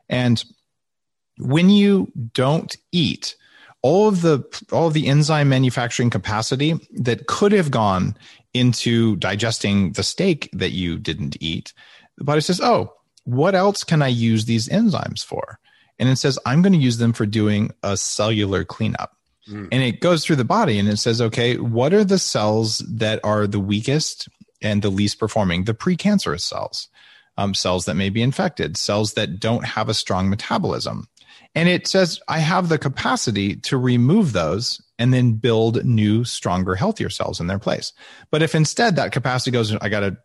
S3: And when you don't eat, all of the all of the enzyme manufacturing capacity that could have gone into digesting the steak that you didn't eat, the body says, "Oh, what else can I use these enzymes for?" And it says, "I'm going to use them for doing a cellular cleanup."
S1: Mm.
S3: And it goes through the body and it says, "Okay, what are the cells that are the weakest and the least performing? The precancerous cells." Um, cells that may be infected, cells that don't have a strong metabolism, and it says, I have the capacity to remove those and then build new, stronger, healthier cells in their place. But if instead that capacity goes, I got to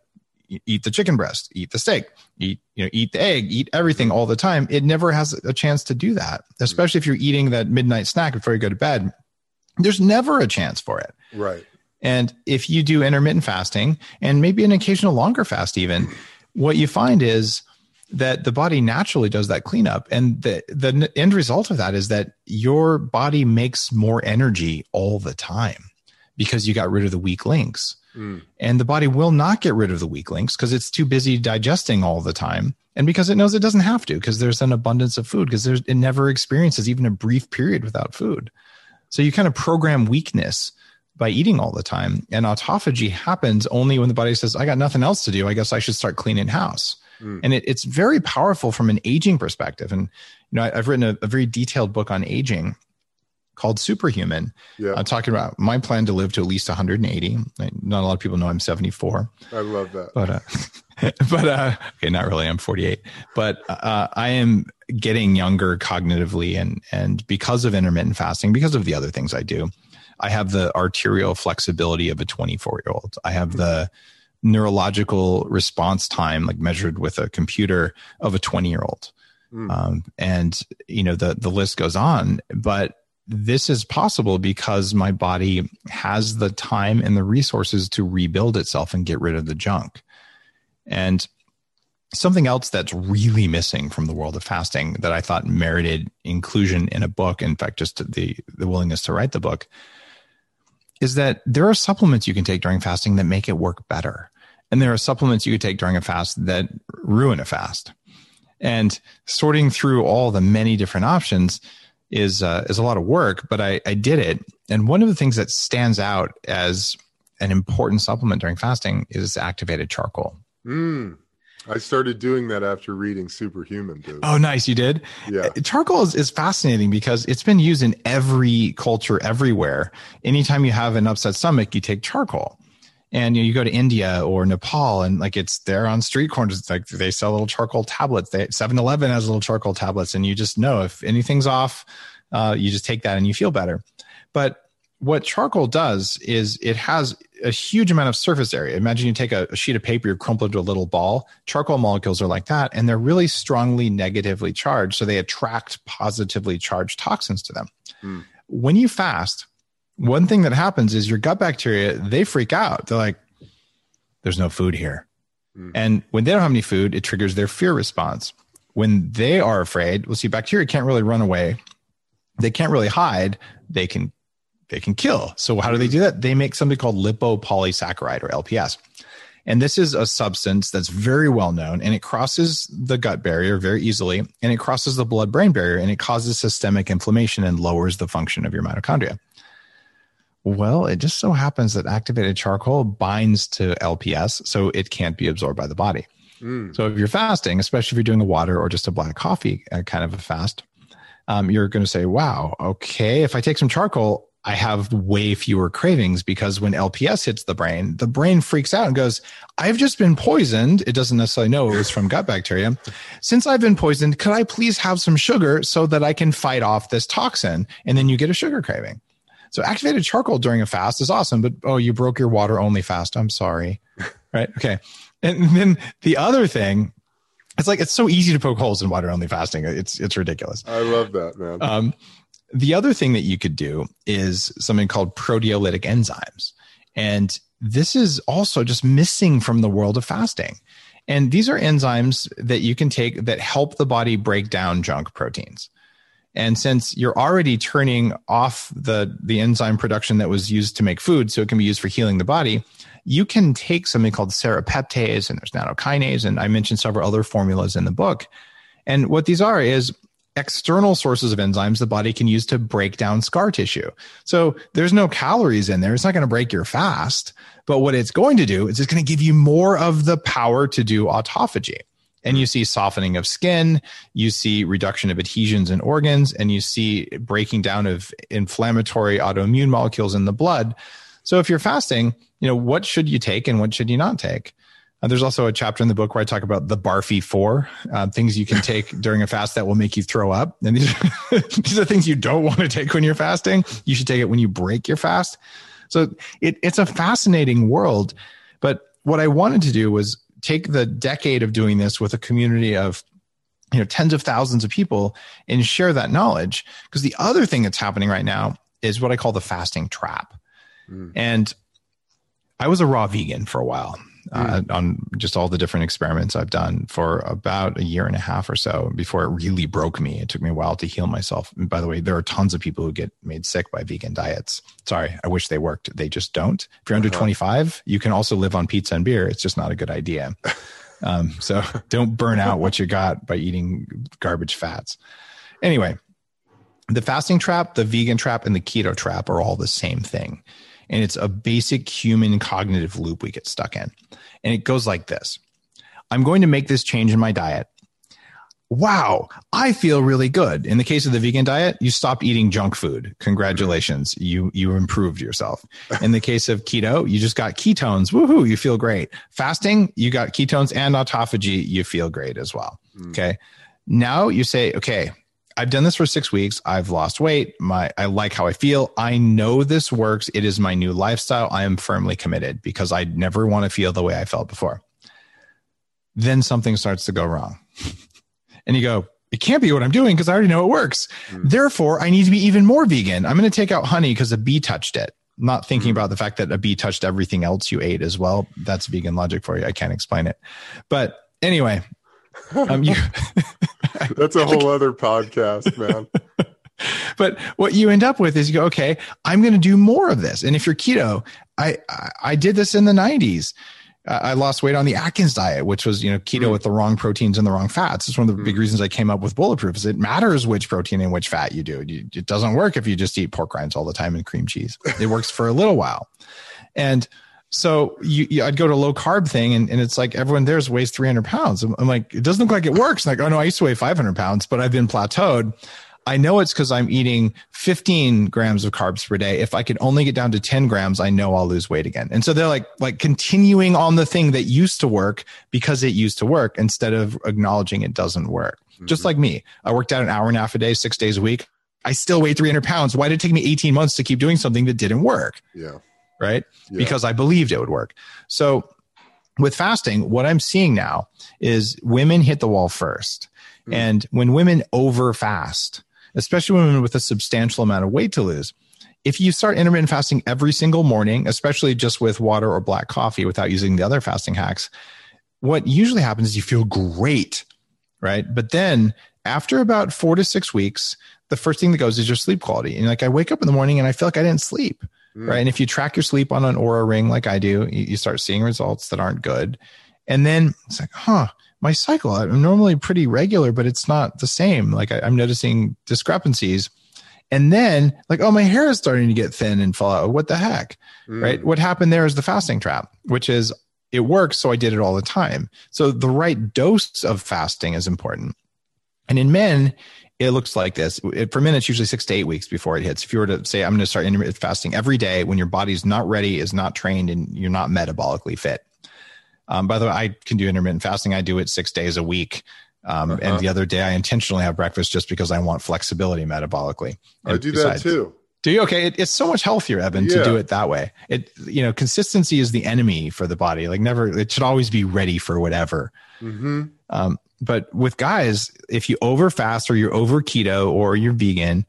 S3: eat the chicken breast, eat the steak, eat, you know, eat the egg, eat everything all the time, it never has a chance to do that, mm-hmm. especially if you're eating that midnight snack before you go to bed. There's never a chance for it.
S1: right
S3: And if you do intermittent fasting and maybe an occasional longer fast, even, what you find is that the body naturally does that cleanup. And the, the end result of that is that your body makes more energy all the time because you got rid of the weak links. Mm. And the body will not get rid of the weak links because it's too busy digesting all the time. And because it knows it doesn't have to, because there's an abundance of food, because there's it never experiences even a brief period without food. So you kind of program weakness by eating all the time. And autophagy happens only when the body says, I got nothing else to do. I guess I should start cleaning house. Mm. And it, it's very powerful from an aging perspective. And, you know, I, have written a, a, very detailed book on aging called Superhuman. Yeah. I'm talking about my plan to live to at least 180. Not a lot of people know I'm 74.
S1: I love that.
S3: But, uh, but, uh, okay, not really. I'm 48, but, uh, I am getting younger cognitively and, and because of intermittent fasting, because of the other things I do, I have the arterial flexibility of a 24 year old. I have the neurological response time, like measured with a computer, of a 20 year old. Mm. Um, and you know the the list goes on, but this is possible because my body has the time and the resources to rebuild itself and get rid of the junk. And something else that's really missing from the world of fasting that I thought merited inclusion in a book, in fact, just the the willingness to write the book, is that there are supplements you can take during fasting that make it work better. And there are supplements you could take during a fast that ruin a fast. And sorting through all the many different options is uh, is a lot of work, but I, I did it. And one of the things that stands out as an important supplement during fasting is activated charcoal.
S1: Mm. I started doing that after reading Superhuman. Dude.
S3: Oh, nice. You did?
S1: Yeah. Uh,
S3: charcoal is, is fascinating because it's been used in every culture everywhere. Anytime you have an upset stomach, you take charcoal. And you, know, you go to India or Nepal and like it's there on street corners. It's like they sell little charcoal tablets. They 7-Eleven has little charcoal tablets and you just know if anything's off, uh, you just take that and you feel better. But what charcoal does is it has a huge amount of surface area. Imagine you take a, a, sheet of paper, you crumple it into a little ball. Charcoal molecules are like that, and they're really strongly negatively charged. So they attract positively charged toxins to them. Mm. When you fast, one thing that happens is your gut bacteria, they freak out. They're like, there's no food here. Mm. And when they don't have any food, it triggers their fear response. When they are afraid, well, see, bacteria can't really run away. They can't really hide. They can they can kill. So how do they do that? They make something called lipopolysaccharide or LPS. And this is a substance that's very well known and it crosses the gut barrier very easily and it crosses the blood brain barrier and it causes systemic inflammation and lowers the function of your mitochondria. Well, it just so happens that activated charcoal binds to LPS, so it can't be absorbed by the body. Mm. So if you're fasting, especially if you're doing a water or just a black coffee uh, kind of a fast, um, you're going to say, wow, okay, if I take some charcoal, I have way fewer cravings because when LPS hits the brain, the brain freaks out and goes, I've just been poisoned. It doesn't necessarily know it was from gut bacteria. Since I've been poisoned, could I please have some sugar so that I can fight off this toxin? And then you get a sugar craving. So activated charcoal during a fast is awesome, but oh, you broke your water only fast. I'm sorry. right. Okay. And then the other thing, it's like it's so easy to poke holes in water only fasting. It's it's ridiculous.
S1: I love that, man. Um,
S3: the other thing that you could do is something called proteolytic enzymes. And this is also just missing from the world of fasting. And these are enzymes that you can take that help the body break down junk proteins. And since you're already turning off the, the enzyme production that was used to make food, so it can be used for healing the body, you can take something called serrapeptase and there's nattokinase. And I mentioned several other formulas in the book. And what these are is external sources of enzymes the body can use to break down scar tissue. So there's no calories in there. It's not going to break your fast. But what it's going to do is it's going to give you more of the power to do autophagy. And you see softening of skin, you see reduction of adhesions in organs, and you see breaking down of inflammatory autoimmune molecules in the blood. So if you're fasting, you know, what should you take and what should you not take? Uh, there's also a chapter in the book where I talk about the Barfy Four, uh, things you can take during a fast that will make you throw up. And these are, these are things you don't want to take when you're fasting. You should take it when you break your fast. So it, it's a fascinating world. But what I wanted to do was take the decade of doing this with a community of you know tens of thousands of people and share that knowledge. Because the other thing that's happening right now is what I call the fasting trap. Mm. And I was a raw vegan for a while. Uh, on just all the different experiments I've done for about a year and a half or so before it really broke me. It took me a while to heal myself. And by the way, there are tons of people who get made sick by vegan diets. Sorry, I wish they worked. They just don't. If you're under 25, you can also live on pizza and beer. It's just not a good idea. Um, so don't burn out what you got by eating garbage fats. Anyway, the fasting trap, the vegan trap, and the keto trap are all the same thing. And it's a basic human cognitive loop we get stuck in. And it goes like this I'm going to make this change in my diet. Wow, I feel really good. In the case of the vegan diet, you stopped eating junk food. Congratulations. You you improved yourself. In the case of keto, you just got ketones. Woohoo, you feel great. Fasting, you got ketones and autophagy, you feel great as well. Hmm. Okay. Now you say, okay, I've done this for six weeks. I've lost weight. My I like how I feel. I know this works. It is my new lifestyle. I am firmly committed because I never want to feel the way I felt before. Then something starts to go wrong. and you go, it can't be what I'm doing because I already know it works. Hmm. Therefore, I need to be even more vegan. I'm going to take out honey because a bee touched it. Not thinking hmm. about the fact that a bee touched everything else you ate as well. That's vegan logic for you. I can't explain it. But anyway, um, you,
S1: That's a whole other podcast, man.
S3: but what you end up with is you go, okay, I'm going to do more of this. And if you're keto, I, I, I did this in the 90s. Uh, I lost weight on the Atkins diet, which was, you know, keto with the wrong proteins and the wrong fats. It's one of the big reasons I came up with bulletproof is it matters which protein and which fat you do. You, it doesn't work if you just eat pork rinds all the time and cream cheese. It works for a little while. And so you, you, I'd go to a low carb thing and, and it's like everyone there's weighs 300 pounds. I'm, I'm like, it doesn't look like it works. like, oh no, I used to weigh 500 pounds, but I've been plateaued. I know it's because I'm eating 15 grams of carbs per day. If I could only get down to 10 grams, I know I'll lose weight again. And so they're like, like continuing on the thing that used to work because it used to work instead of acknowledging it doesn't work. Just mm-hmm. like me, I worked out an hour and a half a day, six days a week. I still weigh 300 pounds. Why did it take me 18 months to keep doing something that didn't work?
S1: Yeah.
S3: Right?
S1: Yeah.
S3: Because I believed it would work. So with fasting, what I'm seeing now is women hit the wall first. Hmm. And when women over fast, especially women with a substantial amount of weight to lose, if you start intermittent fasting every single morning, especially just with water or black coffee without using the other fasting hacks, what usually happens is you feel great, right? But then after about four to six weeks, the first thing that goes is your sleep quality. And like I wake up in the morning and I feel like I didn't sleep, right? And if you track your sleep on an Oura ring like I do, you, you start seeing results that aren't good. And then it's like, huh, my cycle, I'm normally pretty regular, but it's not the same. Like I, I'm noticing discrepancies. And then like, oh, my hair is starting to get thin and fall out. What the heck? Mm. Right. What happened there is the fasting trap, which is it works. So I did it all the time. So the right dose of fasting is important. And in men, it looks like this. It, for men, it's usually six to eight weeks before it hits. If you were to say, I'm going to start intermittent fasting every day when your body's not ready, is not trained, and you're not metabolically fit. Um, by the way, I can do intermittent fasting. I do it six days a week. Um,
S1: Uh-huh.
S3: And the other day, I intentionally have breakfast just because I want flexibility metabolically.
S1: I do that too.
S3: Do you? Okay. It, it's so much healthier, Evan,
S1: Yeah.
S3: to do it that way. It, you know, consistency is the enemy for the body. Like never, it should always be ready for whatever.
S1: hmm
S3: Um, but with guys, if you over fast or you're over keto or you're vegan,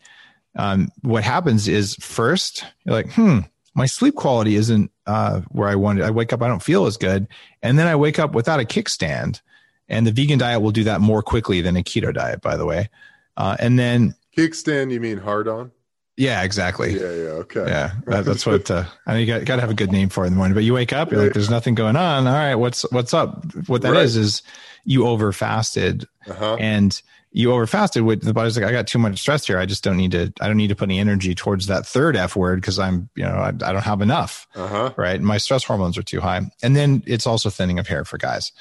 S3: um, what happens is first you're like, hmm, my sleep quality isn't uh, where I wanted. I wake up, I don't feel as good, and then I wake up without a kickstand. And the vegan diet will do that more quickly than a keto diet, by the way. Uh, and then,
S1: Kickstand, you mean hard on?
S3: Yeah, exactly.
S1: Yeah, yeah, okay.
S3: Yeah, that, that's what uh, I mean. You got, got to have a good name for it in the morning. But you wake up, you're like, "There's nothing going on." All right, what's what's up? What that is
S1: Right.
S3: is you over fasted,
S1: Uh-huh.
S3: and you over fasted. With the body's like, "I got too much stress here. I just don't need to. I don't need to put any energy towards that third F word because I'm, you know, I, I don't have enough.
S1: Uh-huh.
S3: Right? My stress hormones are too high, and then it's also thinning of hair for guys.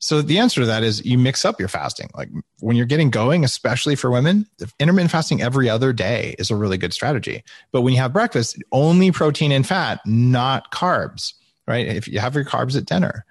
S3: So the answer to that is you mix up your fasting. Like when you're getting going, especially for women, intermittent fasting every other day is a really good strategy. But when you have breakfast, only protein and fat, not carbs, right? If you have your carbs at dinner.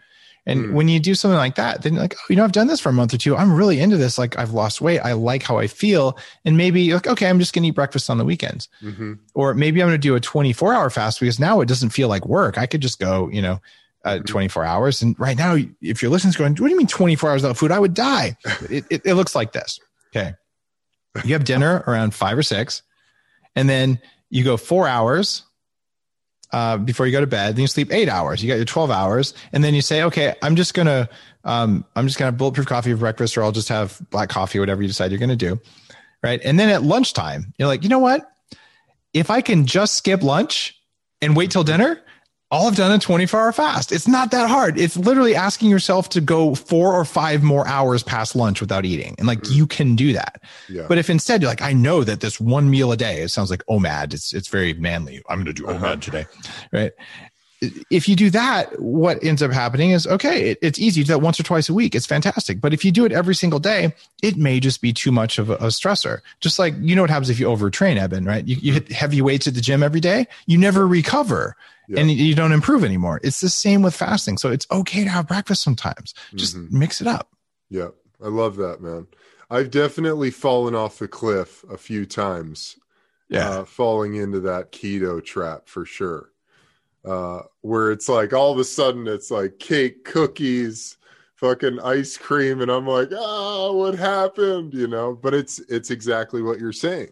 S3: And
S1: Hmm.
S3: when you do something like that, then you're like, oh, you know, I've done this for a month or two. I'm really into this. Like I've lost weight. I like how I feel. And maybe you're like, okay, I'm just going to eat breakfast on the weekends.
S1: hmm
S3: Or maybe I'm going to do a 24 hour fast because now it doesn't feel like work. I could just go, you know, uh, 24 hours. And right now, if your listeners going, what do you mean 24 hours without food? I would die. it, it, it looks like this. Okay. You have dinner around five or six, and then you go four hours uh, before you go to bed. Then you sleep eight hours. You got your 12 hours. And then you say, okay, I'm just going to, um, I'm just going to have bulletproof coffee for breakfast, or I'll just have black coffee, whatever you decide you're going to do. Right. And then at lunchtime, you're like, you know what? If I can just skip lunch and wait till dinner, all I've done a 24 hour fast. It's not that hard. It's literally asking yourself to go four or five more hours past lunch without eating. And like you can do that.
S1: Yeah.
S3: But if instead you're like, I know that this one meal a day, it sounds like OMAD. It's, it's very manly. I'm going to do
S1: Uh-huh.
S3: OMAD today. Right. If you do that, what ends up happening is okay, it, it's easy to do that once or twice a week. It's fantastic. But if you do it every single day, it may just be too much of a, a stressor. Just like, you know what happens if you overtrain, Eben, right? You, you hit heavy weights at the gym every day, you never recover
S1: Yeah.
S3: and you don't improve anymore. It's the same with fasting. So it's okay to have breakfast sometimes. Just
S1: Mhm.
S3: mix it up.
S1: Yeah, I love that, man. I've definitely fallen off the cliff a few times. Yeah. Uh, falling into that keto trap for sure. Uh, where it's like all of a sudden it's like cake, cookies, fucking ice cream, and I'm like, ah, what happened? You know, but it's it's exactly what you're saying.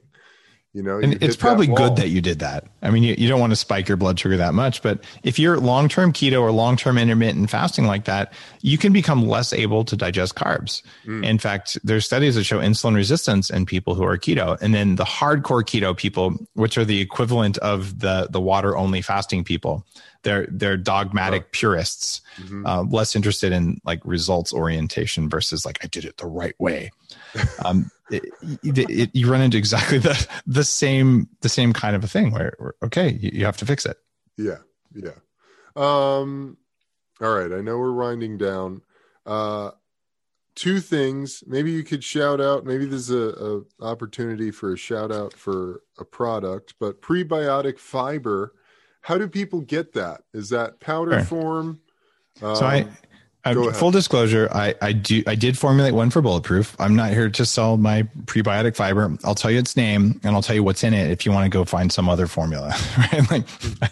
S1: You know, you
S3: it's probably good that you did that. I mean, you, you don't want to spike your blood sugar that much, but if you're long term keto or long term intermittent fasting like that, you can become less able to digest carbs.
S1: Mm.
S3: In fact, there's studies that show insulin resistance in people who are keto. And then the hardcore keto people, which are the equivalent of the, the water only fasting people, they're, they're dogmatic purists,
S1: Mhm.
S3: uh, less interested in like results orientation versus like, I did it the right way. Um, it, it, it- you run into exactly the the same the same kind of a thing where, where okay you, you have to fix it
S1: Yeah, yeah. Um, all right. I know we're winding down. Uh, two things. Maybe you could shout out. Maybe there's a, a opportunity for a shout out for a product. But prebiotic fiber. How do people get that? Is that powder
S3: Sure.
S1: form?
S3: so i
S1: Um,
S3: uh, full disclosure i i do i did formulate one for bulletproof. I'm not here to sell my prebiotic fiber. I'll tell you its name and i'll tell you what's in it if you want to go find some other formula right? Like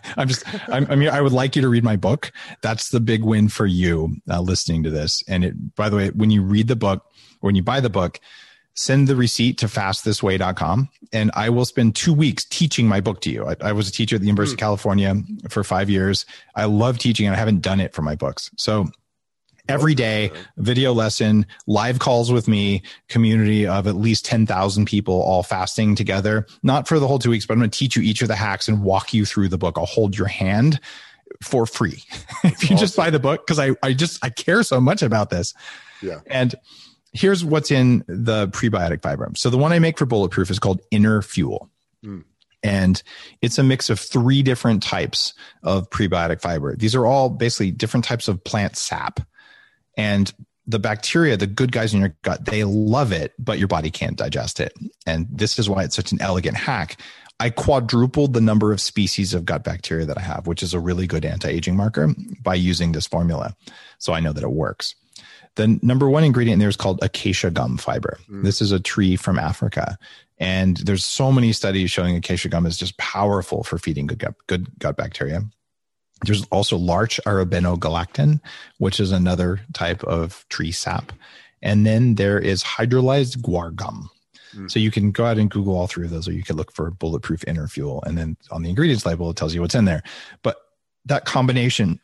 S3: i'm just I'm, i mean i would like you to read my book. That's the big win for you uh, listening to this. And it by the way when you read the book or when you buy the book send the receipt to fastthisway.com and I will spend two weeks teaching my book to you. I, I was a teacher at the University of California for five years. I love teaching and I haven't done it for my books. So every day, video lesson, live calls with me, community of at least 10,000 people all fasting together, not for the whole two weeks, but I'm going to teach you each of the hacks and walk you through the book. I'll hold your hand for free if you just buy the book. Cause I, I just, I care so much about this.
S1: Yeah.
S3: And here's what's in the prebiotic fiber. So the one I make for Bulletproof is called Inner Fuel.
S1: Mm.
S3: And it's a mix of three different types of prebiotic fiber. These are all basically different types of plant sap. And the bacteria, the good guys in your gut, they love it, but your body can't digest it. And this is why it's such an elegant hack. I quadrupled the number of species of gut bacteria that I have, which is a really good anti aging marker by using this formula. So I know that it works. The number one ingredient in there is called acacia gum fiber. Hmm. This is a tree from Africa. And there's so many studies showing acacia gum is just powerful for feeding good gut, good gut bacteria. There's also larch arabinogalactan, which is another type of tree sap. And then there is hydrolyzed guar gum.
S1: Mm.
S3: So you can go out and Google all three of those, or you can look for bulletproof inner fuel. And then on the ingredients label, it tells you what's in there. But that combination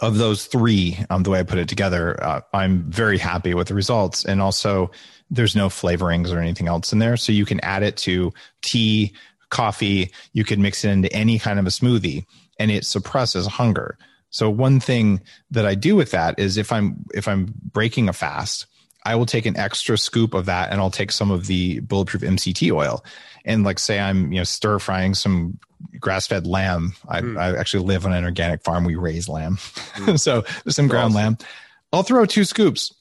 S3: of those three, um, the way I put it together, uh, I'm very happy with the results. And also, there's no flavorings or anything else in there. So you can add it to tea, coffee. You can mix it into any kind of a smoothie and it suppresses hunger. So one thing that I do with that is if I'm if I'm breaking a fast, I will take an extra scoop of that and I'll take some of the bulletproof MCT oil and like say I'm you know stir frying some grass fed lamb. I,
S1: Mm.
S3: I actually live on an organic farm. We raise lamb,
S1: Mm.
S3: so some ground
S1: Awesome.
S3: lamb. I'll throw two scoops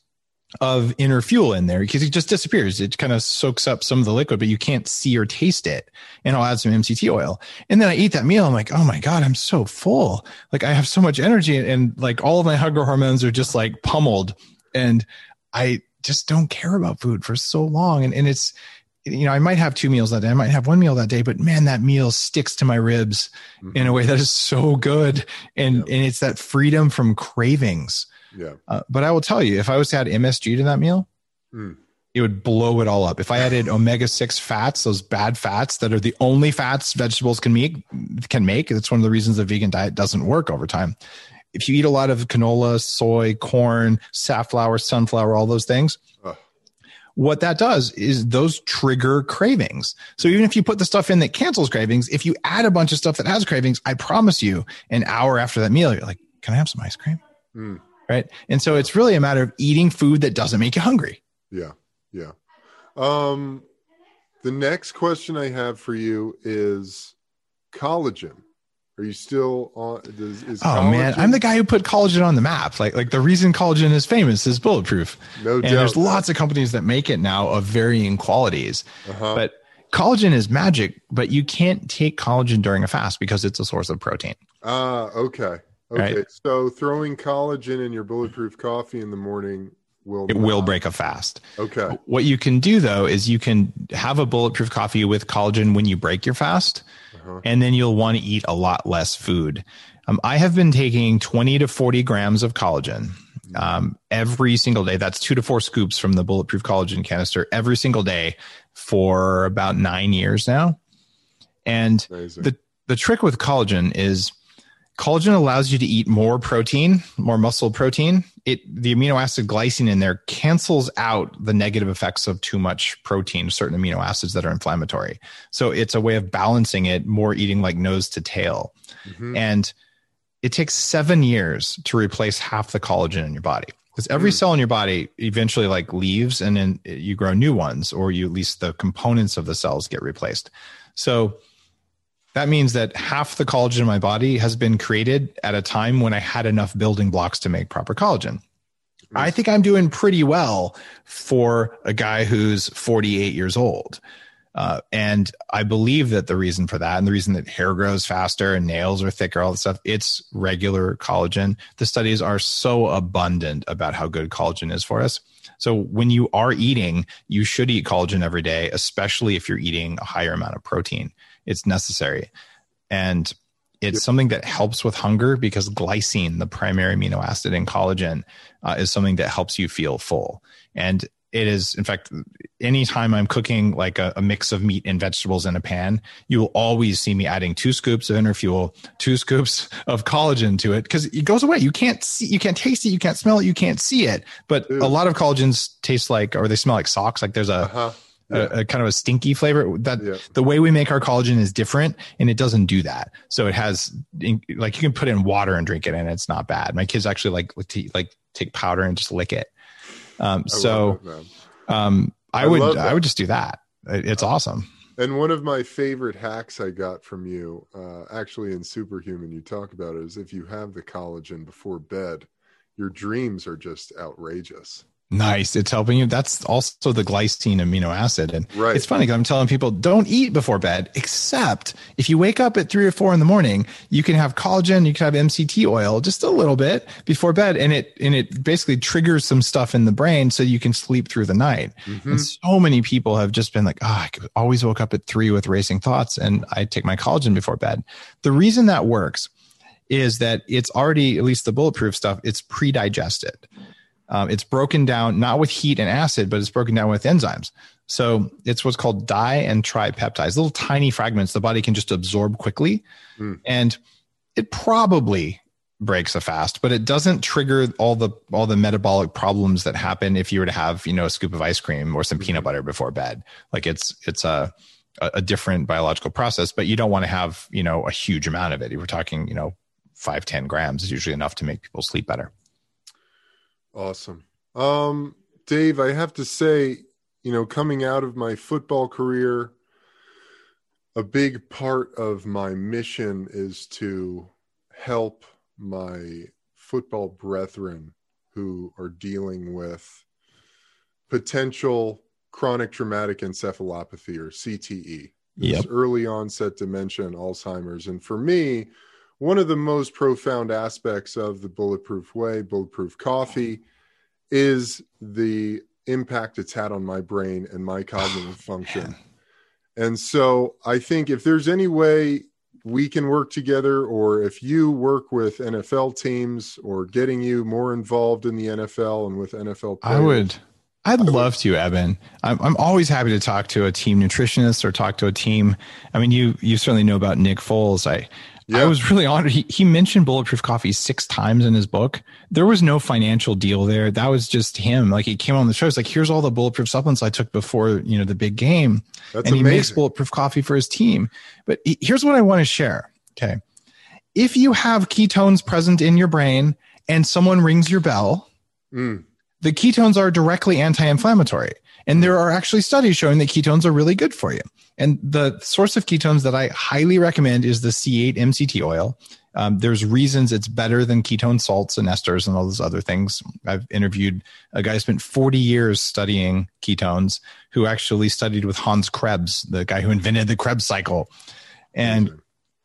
S3: of inner fuel in there because it just disappears. It kind of soaks up some of the liquid, but you can't see or taste it. And I'll add some MCT oil. And then I eat that meal. I'm like, oh my God, I'm so full. Like I have so much energy and, and like all of my hunger hormones are just like pummeled. And I just don't care about food for so long. And, and it's, you know, I might have two meals that day. I might have one meal that day, but man, that meal sticks to my ribs in a mm-hmm. way that is so good. And,
S1: Yeah.
S3: and it's that freedom from cravings.
S1: Yeah.
S3: Uh, but I will tell you, if I was to add MSG to that meal,
S1: Mm.
S3: it would blow it all up. If I added omega six fats, those bad fats that are the only fats vegetables can make, can make. That's one of the reasons the vegan diet doesn't work over time. If you eat a lot of canola, soy, corn, safflower, sunflower, all those things,
S1: Ugh.
S3: what that does is those trigger cravings. So even if you put the stuff in that cancels cravings, if you add a bunch of stuff that has cravings, I promise you, an hour after that meal, you're like, "Can I have some ice cream?"
S1: Mm.
S3: Right? And so it's really a matter of eating food that doesn't make you hungry.
S1: Yeah, yeah. Um, the next question I have for you is collagen. Are you still on? Does, is
S3: Oh man, I'm the guy who put collagen on the map. Like like the reason collagen is famous is bulletproof.
S1: no
S3: and
S1: doubt.
S3: there's lots of companies that make it now of varying qualities.
S1: Uh-huh.
S3: But collagen is magic, but you can't take collagen during a fast because it's a source of protein.
S1: Ah, okay, okay.
S3: Right.
S1: So throwing collagen in your bulletproof coffee in the morning will
S3: It will break a fast.
S1: Okay,
S3: What you can do though is you can have a bulletproof coffee with collagen when you break your fast,
S1: Uh-huh.
S3: and then you'll want to eat a lot less food. Um, I have been taking 20 to 40 grams of collagen um, every single day. That's two to four scoops from the bulletproof collagen canister every single day for about nine years now. And
S1: amazing.
S3: the the trick with collagen is collagen allows you to eat more protein, more muscle protein. It the amino acid glycine in there cancels out the negative effects of too much protein, certain amino acids that are inflammatory. So it's a way of balancing it, more eating like nose to tail.
S1: Mhm.
S3: And it takes seven years to replace half the collagen in your body. Because every
S1: Mm.
S3: cell in your body eventually like leaves and then you grow new ones, or you at least the components of the cells get replaced. So that means that half the collagen in my body has been created at a time when I had enough building blocks to make proper collagen. I think I'm doing pretty well for a guy who's 48 years old. Uh, and I believe that the reason for that and the reason that hair grows faster and nails are thicker, all that stuff, it's regular collagen. The studies are so abundant about how good collagen is for us. So when you are eating, you should eat collagen every day, especially if you're eating a higher amount of protein. It's necessary. And it's something that helps with hunger because glycine, the primary amino acid in collagen, uh, is something that helps you feel full. And it is, in fact, anytime I'm cooking like a, a mix of meat and vegetables in a pan, you will always see me adding two scoops of inner fuel, two scoops of collagen to it because it goes away. You can't see, you can't taste it, you can't smell it, you can't see it. But
S1: Ew.
S3: a lot of collagens taste like, or they smell like socks. Like there's a,
S1: Uh-huh.
S3: A, a kind of a stinky flavor. That
S1: Yeah.
S3: the way we make our collagen is different and it doesn't do that. So it has like you can put in water and drink it and it's not bad. My kids actually like to like take powder and just lick it. Um so um i,
S1: I
S3: would i would just do that. It's awesome.
S1: And one of my favorite hacks I got from you, uh, actually in Superhuman, you talk about it, is if you have the collagen before bed, your dreams are just outrageous.
S3: Nice. It's helping you. That's also the glycine amino acid. And
S1: Right.
S3: it's funny because i'm telling people don't eat before bed except if you wake up at three or four in the morning you can have collagen you can have mct oil just a little bit before bed. And it and it basically triggers some stuff in the brain so you can sleep through the night.
S1: Mhm.
S3: and so many people have just been like oh i always woke up at three with racing thoughts and i take my collagen before bed. The reason that works is that it's already at least the bulletproof stuff it's pre-digested um, it's broken down not with heat and acid, but it's broken down with enzymes. So it's what's called di and tripeptides, little tiny fragments the body can just absorb quickly.
S1: Hmm.
S3: And it probably breaks a fast, but it doesn't trigger all the all the metabolic problems that happen if you were to have, you know, a scoop of ice cream or some peanut butter before bed. Like it's it's a a a different biological process, but you don't want to have, you know, a huge amount of it. If we're talking, you know, five, 10 grams is usually enough to make people sleep better.
S1: Awesome. Um, Dave, I have to say, you know, coming out of my football career, a big part of my mission is to help my football brethren who are dealing with potential chronic traumatic encephalopathy or CTE.
S3: Yep.
S1: early onset dementia and Alzheimer's. And for me, one of the most profound aspects of the bulletproof way, bulletproof coffee, is the impact it's had on my brain and my cognitive oh, function.
S3: Man.
S1: And so I think if there's any way we can work together, or if you work with NFL teams or getting you more involved in the NFL and with NFL players,
S3: I would I'd love to, Evan. I'm, I'm always happy to talk to a team nutritionist or talk to a team. I mean, you you certainly know about Nick Foles. I I was really honored. He he mentioned bulletproof coffee six times in his book. There was no financial deal there. That was just him. Like he came on the show. It's like, here's all the bulletproof supplements I took before you know the big game,
S1: That's
S3: and he makes bulletproof coffee for his team. But he- here's what I want to share. Okay, if you have ketones present in your brain and someone rings your bell,
S1: Mm,
S3: the ketones are directly anti-inflammatory and there are actually studies showing that ketones are really good for you. And the source of ketones that i highly recommend is the c8 mct oil. Um, there's reasons it's better than ketone salts and esters and all those other things. I've interviewed a guy who spent 40 years studying ketones who actually studied with hans krebs the guy who invented the krebs cycle. And.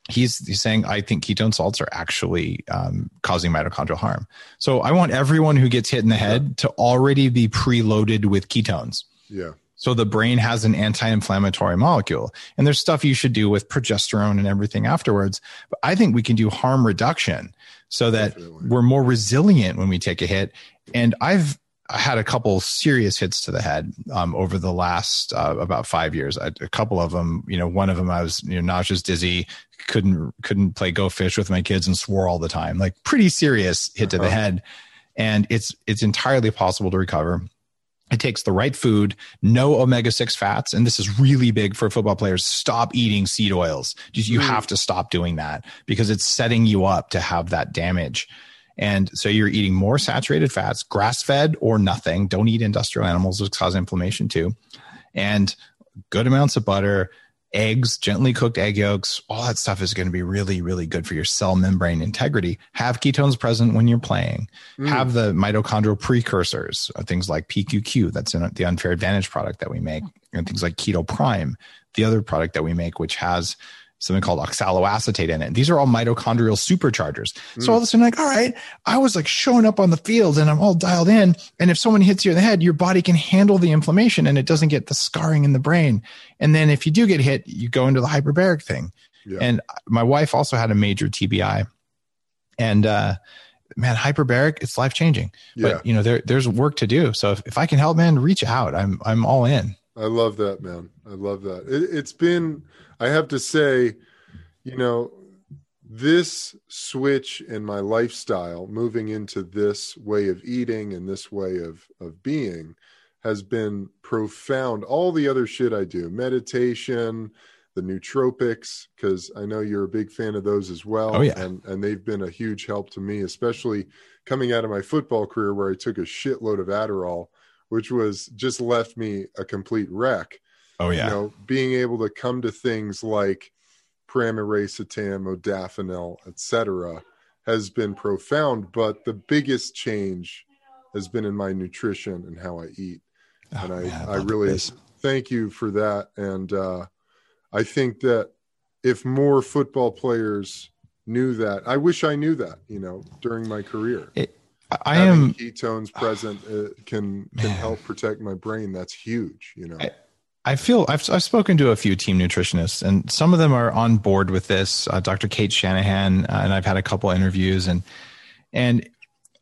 S3: He's he's saying I think ketone salts are actually um, causing mitochondrial harm. So I want everyone who gets hit in the head to already be preloaded with ketones.
S1: yeah.
S3: So the brain has an anti-inflammatory molecule, and there's stuff you should do with progesterone and everything afterwards. But I think we can do harm reduction so that
S1: Definitely.
S3: we're more resilient when we take a hit. And I've had a couple serious hits to the head um, over the last uh, about five years. I, a couple of them, you know, one of them I was you know nauseous, dizzy, couldn't couldn't play go fish with my kids, and swore all the time. Like pretty serious hit to the
S1: Uh-huh.
S3: head, and it's it's entirely possible to recover. It takes the right food, no omega 6 fats. And this is really big for football players. Stop eating seed oils. Just, you
S1: Mm.
S3: have to stop doing that because it's setting you up to have that damage. And so you're eating more saturated fats, grass fed or nothing. Don't eat industrial animals, which cause inflammation too. And good amounts of butter, eggs, gently cooked egg yolks, all that stuff is going to be really, really good for your cell membrane integrity. Have ketones present when you're playing.
S1: Mm.
S3: Have the mitochondrial precursors, uh, things like PQQ, that's in the unfair advantage product that we make, and things like Keto Prime, the other product that we make, which has something called oxaloacetate in it. These are all mitochondrial superchargers. So all of a sudden, like, all right, I was like showing up on the field and I'm all dialed in. And if someone hits you in the head, your body can handle the inflammation and it doesn't get the scarring in the brain. And then if you do get hit, you go into the hyperbaric thing.
S1: Yeah.
S3: And my wife also had a major TBI. And uh man, hyperbaric, it's life changing.
S1: yeah.
S3: But you know, there there's work to do. So if, if I can help, man, reach out. I'm I'm all in.
S1: I love that, man. I love that. It, it's been, I have to say, you know, this switch in my lifestyle, moving into this way of eating and this way of of being, has been profound. All the other shit I do, meditation, the nootropics, because I know you're a big fan of those as well.
S3: Oh, yeah.
S1: and and they've been a huge help to me, especially coming out of my football career where I took a shitload of Adderall which was just left me a complete wreck.
S3: Oh yeah.
S1: You know, being able to come to things like pramiracetam, modafinil, etc., has been profound. But the biggest change has been in my nutrition and how I eat. and I,
S3: Oh, man,
S1: I
S3: love
S1: really
S3: this.
S1: thank you for that. And uh, I think that if more football players knew that, I wish I knew that. You know, during my career.
S3: I- I am
S1: ketones present uh, can can help protect my brain. That's huge, you know.
S3: I- I feel I've, I've spoken to a few team nutritionists, and some of them are on board with this. Uh, Dr. Cate Shanahan, uh, and I've had a couple interviews, and and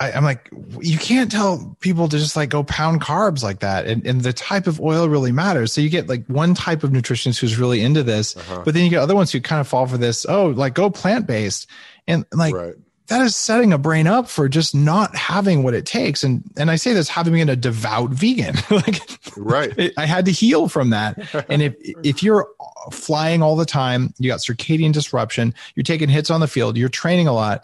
S3: I, I'm like, you can't tell people to just like go pound carbs like that, and and the type of oil really matters. So you get like one type of nutritionist who's really into this,
S1: Uh-huh.
S3: but then you get other ones who kind of fall for this. Oh, like go plant based, and like
S1: right.
S3: That is setting a brain up for just not having what it takes. And and I say this having been a devout vegan, like
S1: Right.
S3: it, I had to heal from that. And if if you're flying all the time, you got circadian disruption, you're taking hits on the field, you're training a lot,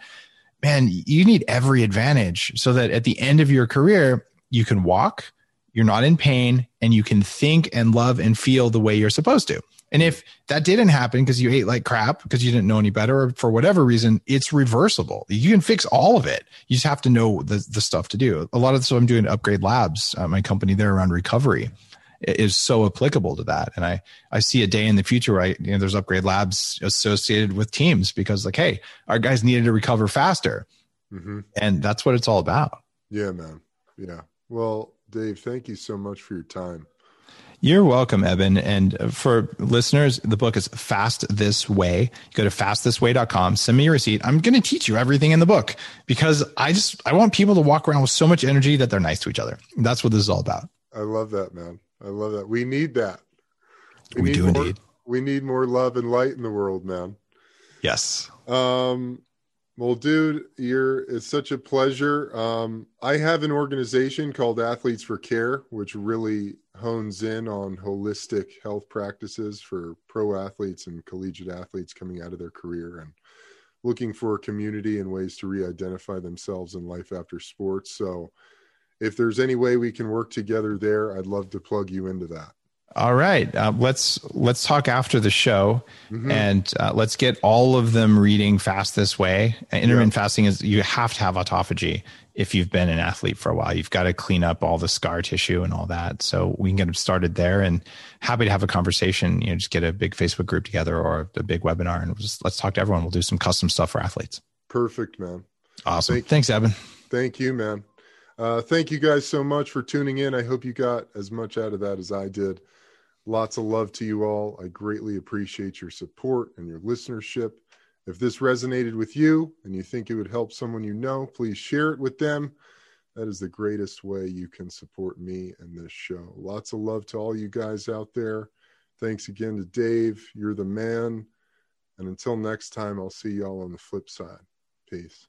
S3: man, you need every advantage so that at the end of your career, you can walk, you're not in pain, and you can think and love and feel the way you're supposed to. And if that didn't happen because you ate like crap because you didn't know any better or for whatever reason, it's reversible. You can fix all of it. You just have to know the, the stuff to do. A lot of this I'm doing at Upgrade Labs, uh, my company there around recovery is so applicable to that. And I, I see a day in the future where I, you know, there's Upgrade Labs associated with teams because like, hey, our guys needed to recover faster.
S1: hmm
S3: And that's what it's all about.
S1: Yeah, man. Yeah. Well, Dave, thank you so much for your time.
S3: You're welcome, Evan. And for listeners, the book is Fast This Way. Go to fastthisway.com, send me your receipt. I'm going to teach you everything in the book because I just, I want people to walk around with so much energy that they're nice to each other. That's what this is all about.
S1: I love that, man. I love that. We need that.
S3: We, we do
S1: more,
S3: indeed.
S1: We need more love and light in the world, man.
S3: Yes.
S1: Um, well, dude, you're it's such a pleasure. Um, I have an organization called Athletes for Care, which really hones in on holistic health practices for pro athletes and collegiate athletes coming out of their career and looking for a community and ways to re-identify themselves in life after sports. So, if there's any way we can work together there, I'd love to plug you into that.
S3: All right, uh, let's let's talk after the show, mm-hmm. and uh, let's get all of them reading fast this way. Intermittent yeah. fasting is you have to have autophagy if you've been an athlete for a while. You've got to clean up all the scar tissue and all that. So we can get them started there, and happy to have a conversation. You know, just get a big Facebook group together or a big webinar, and just let's talk to everyone. We'll do some custom stuff for athletes.
S1: Perfect, man.
S3: Awesome. Thank, Thanks, Evan.
S1: Thank you, man. Uh, thank you guys so much for tuning in. I hope you got as much out of that as I did. Lots of love to you all. I greatly appreciate your support and your listenership. If this resonated with you and you think it would help someone you know, please share it with them. That is the greatest way you can support me and this show. Lots of love to all you guys out there. Thanks again to Dave. You're the man. And until next time, I'll see y'all on the flip side. Peace.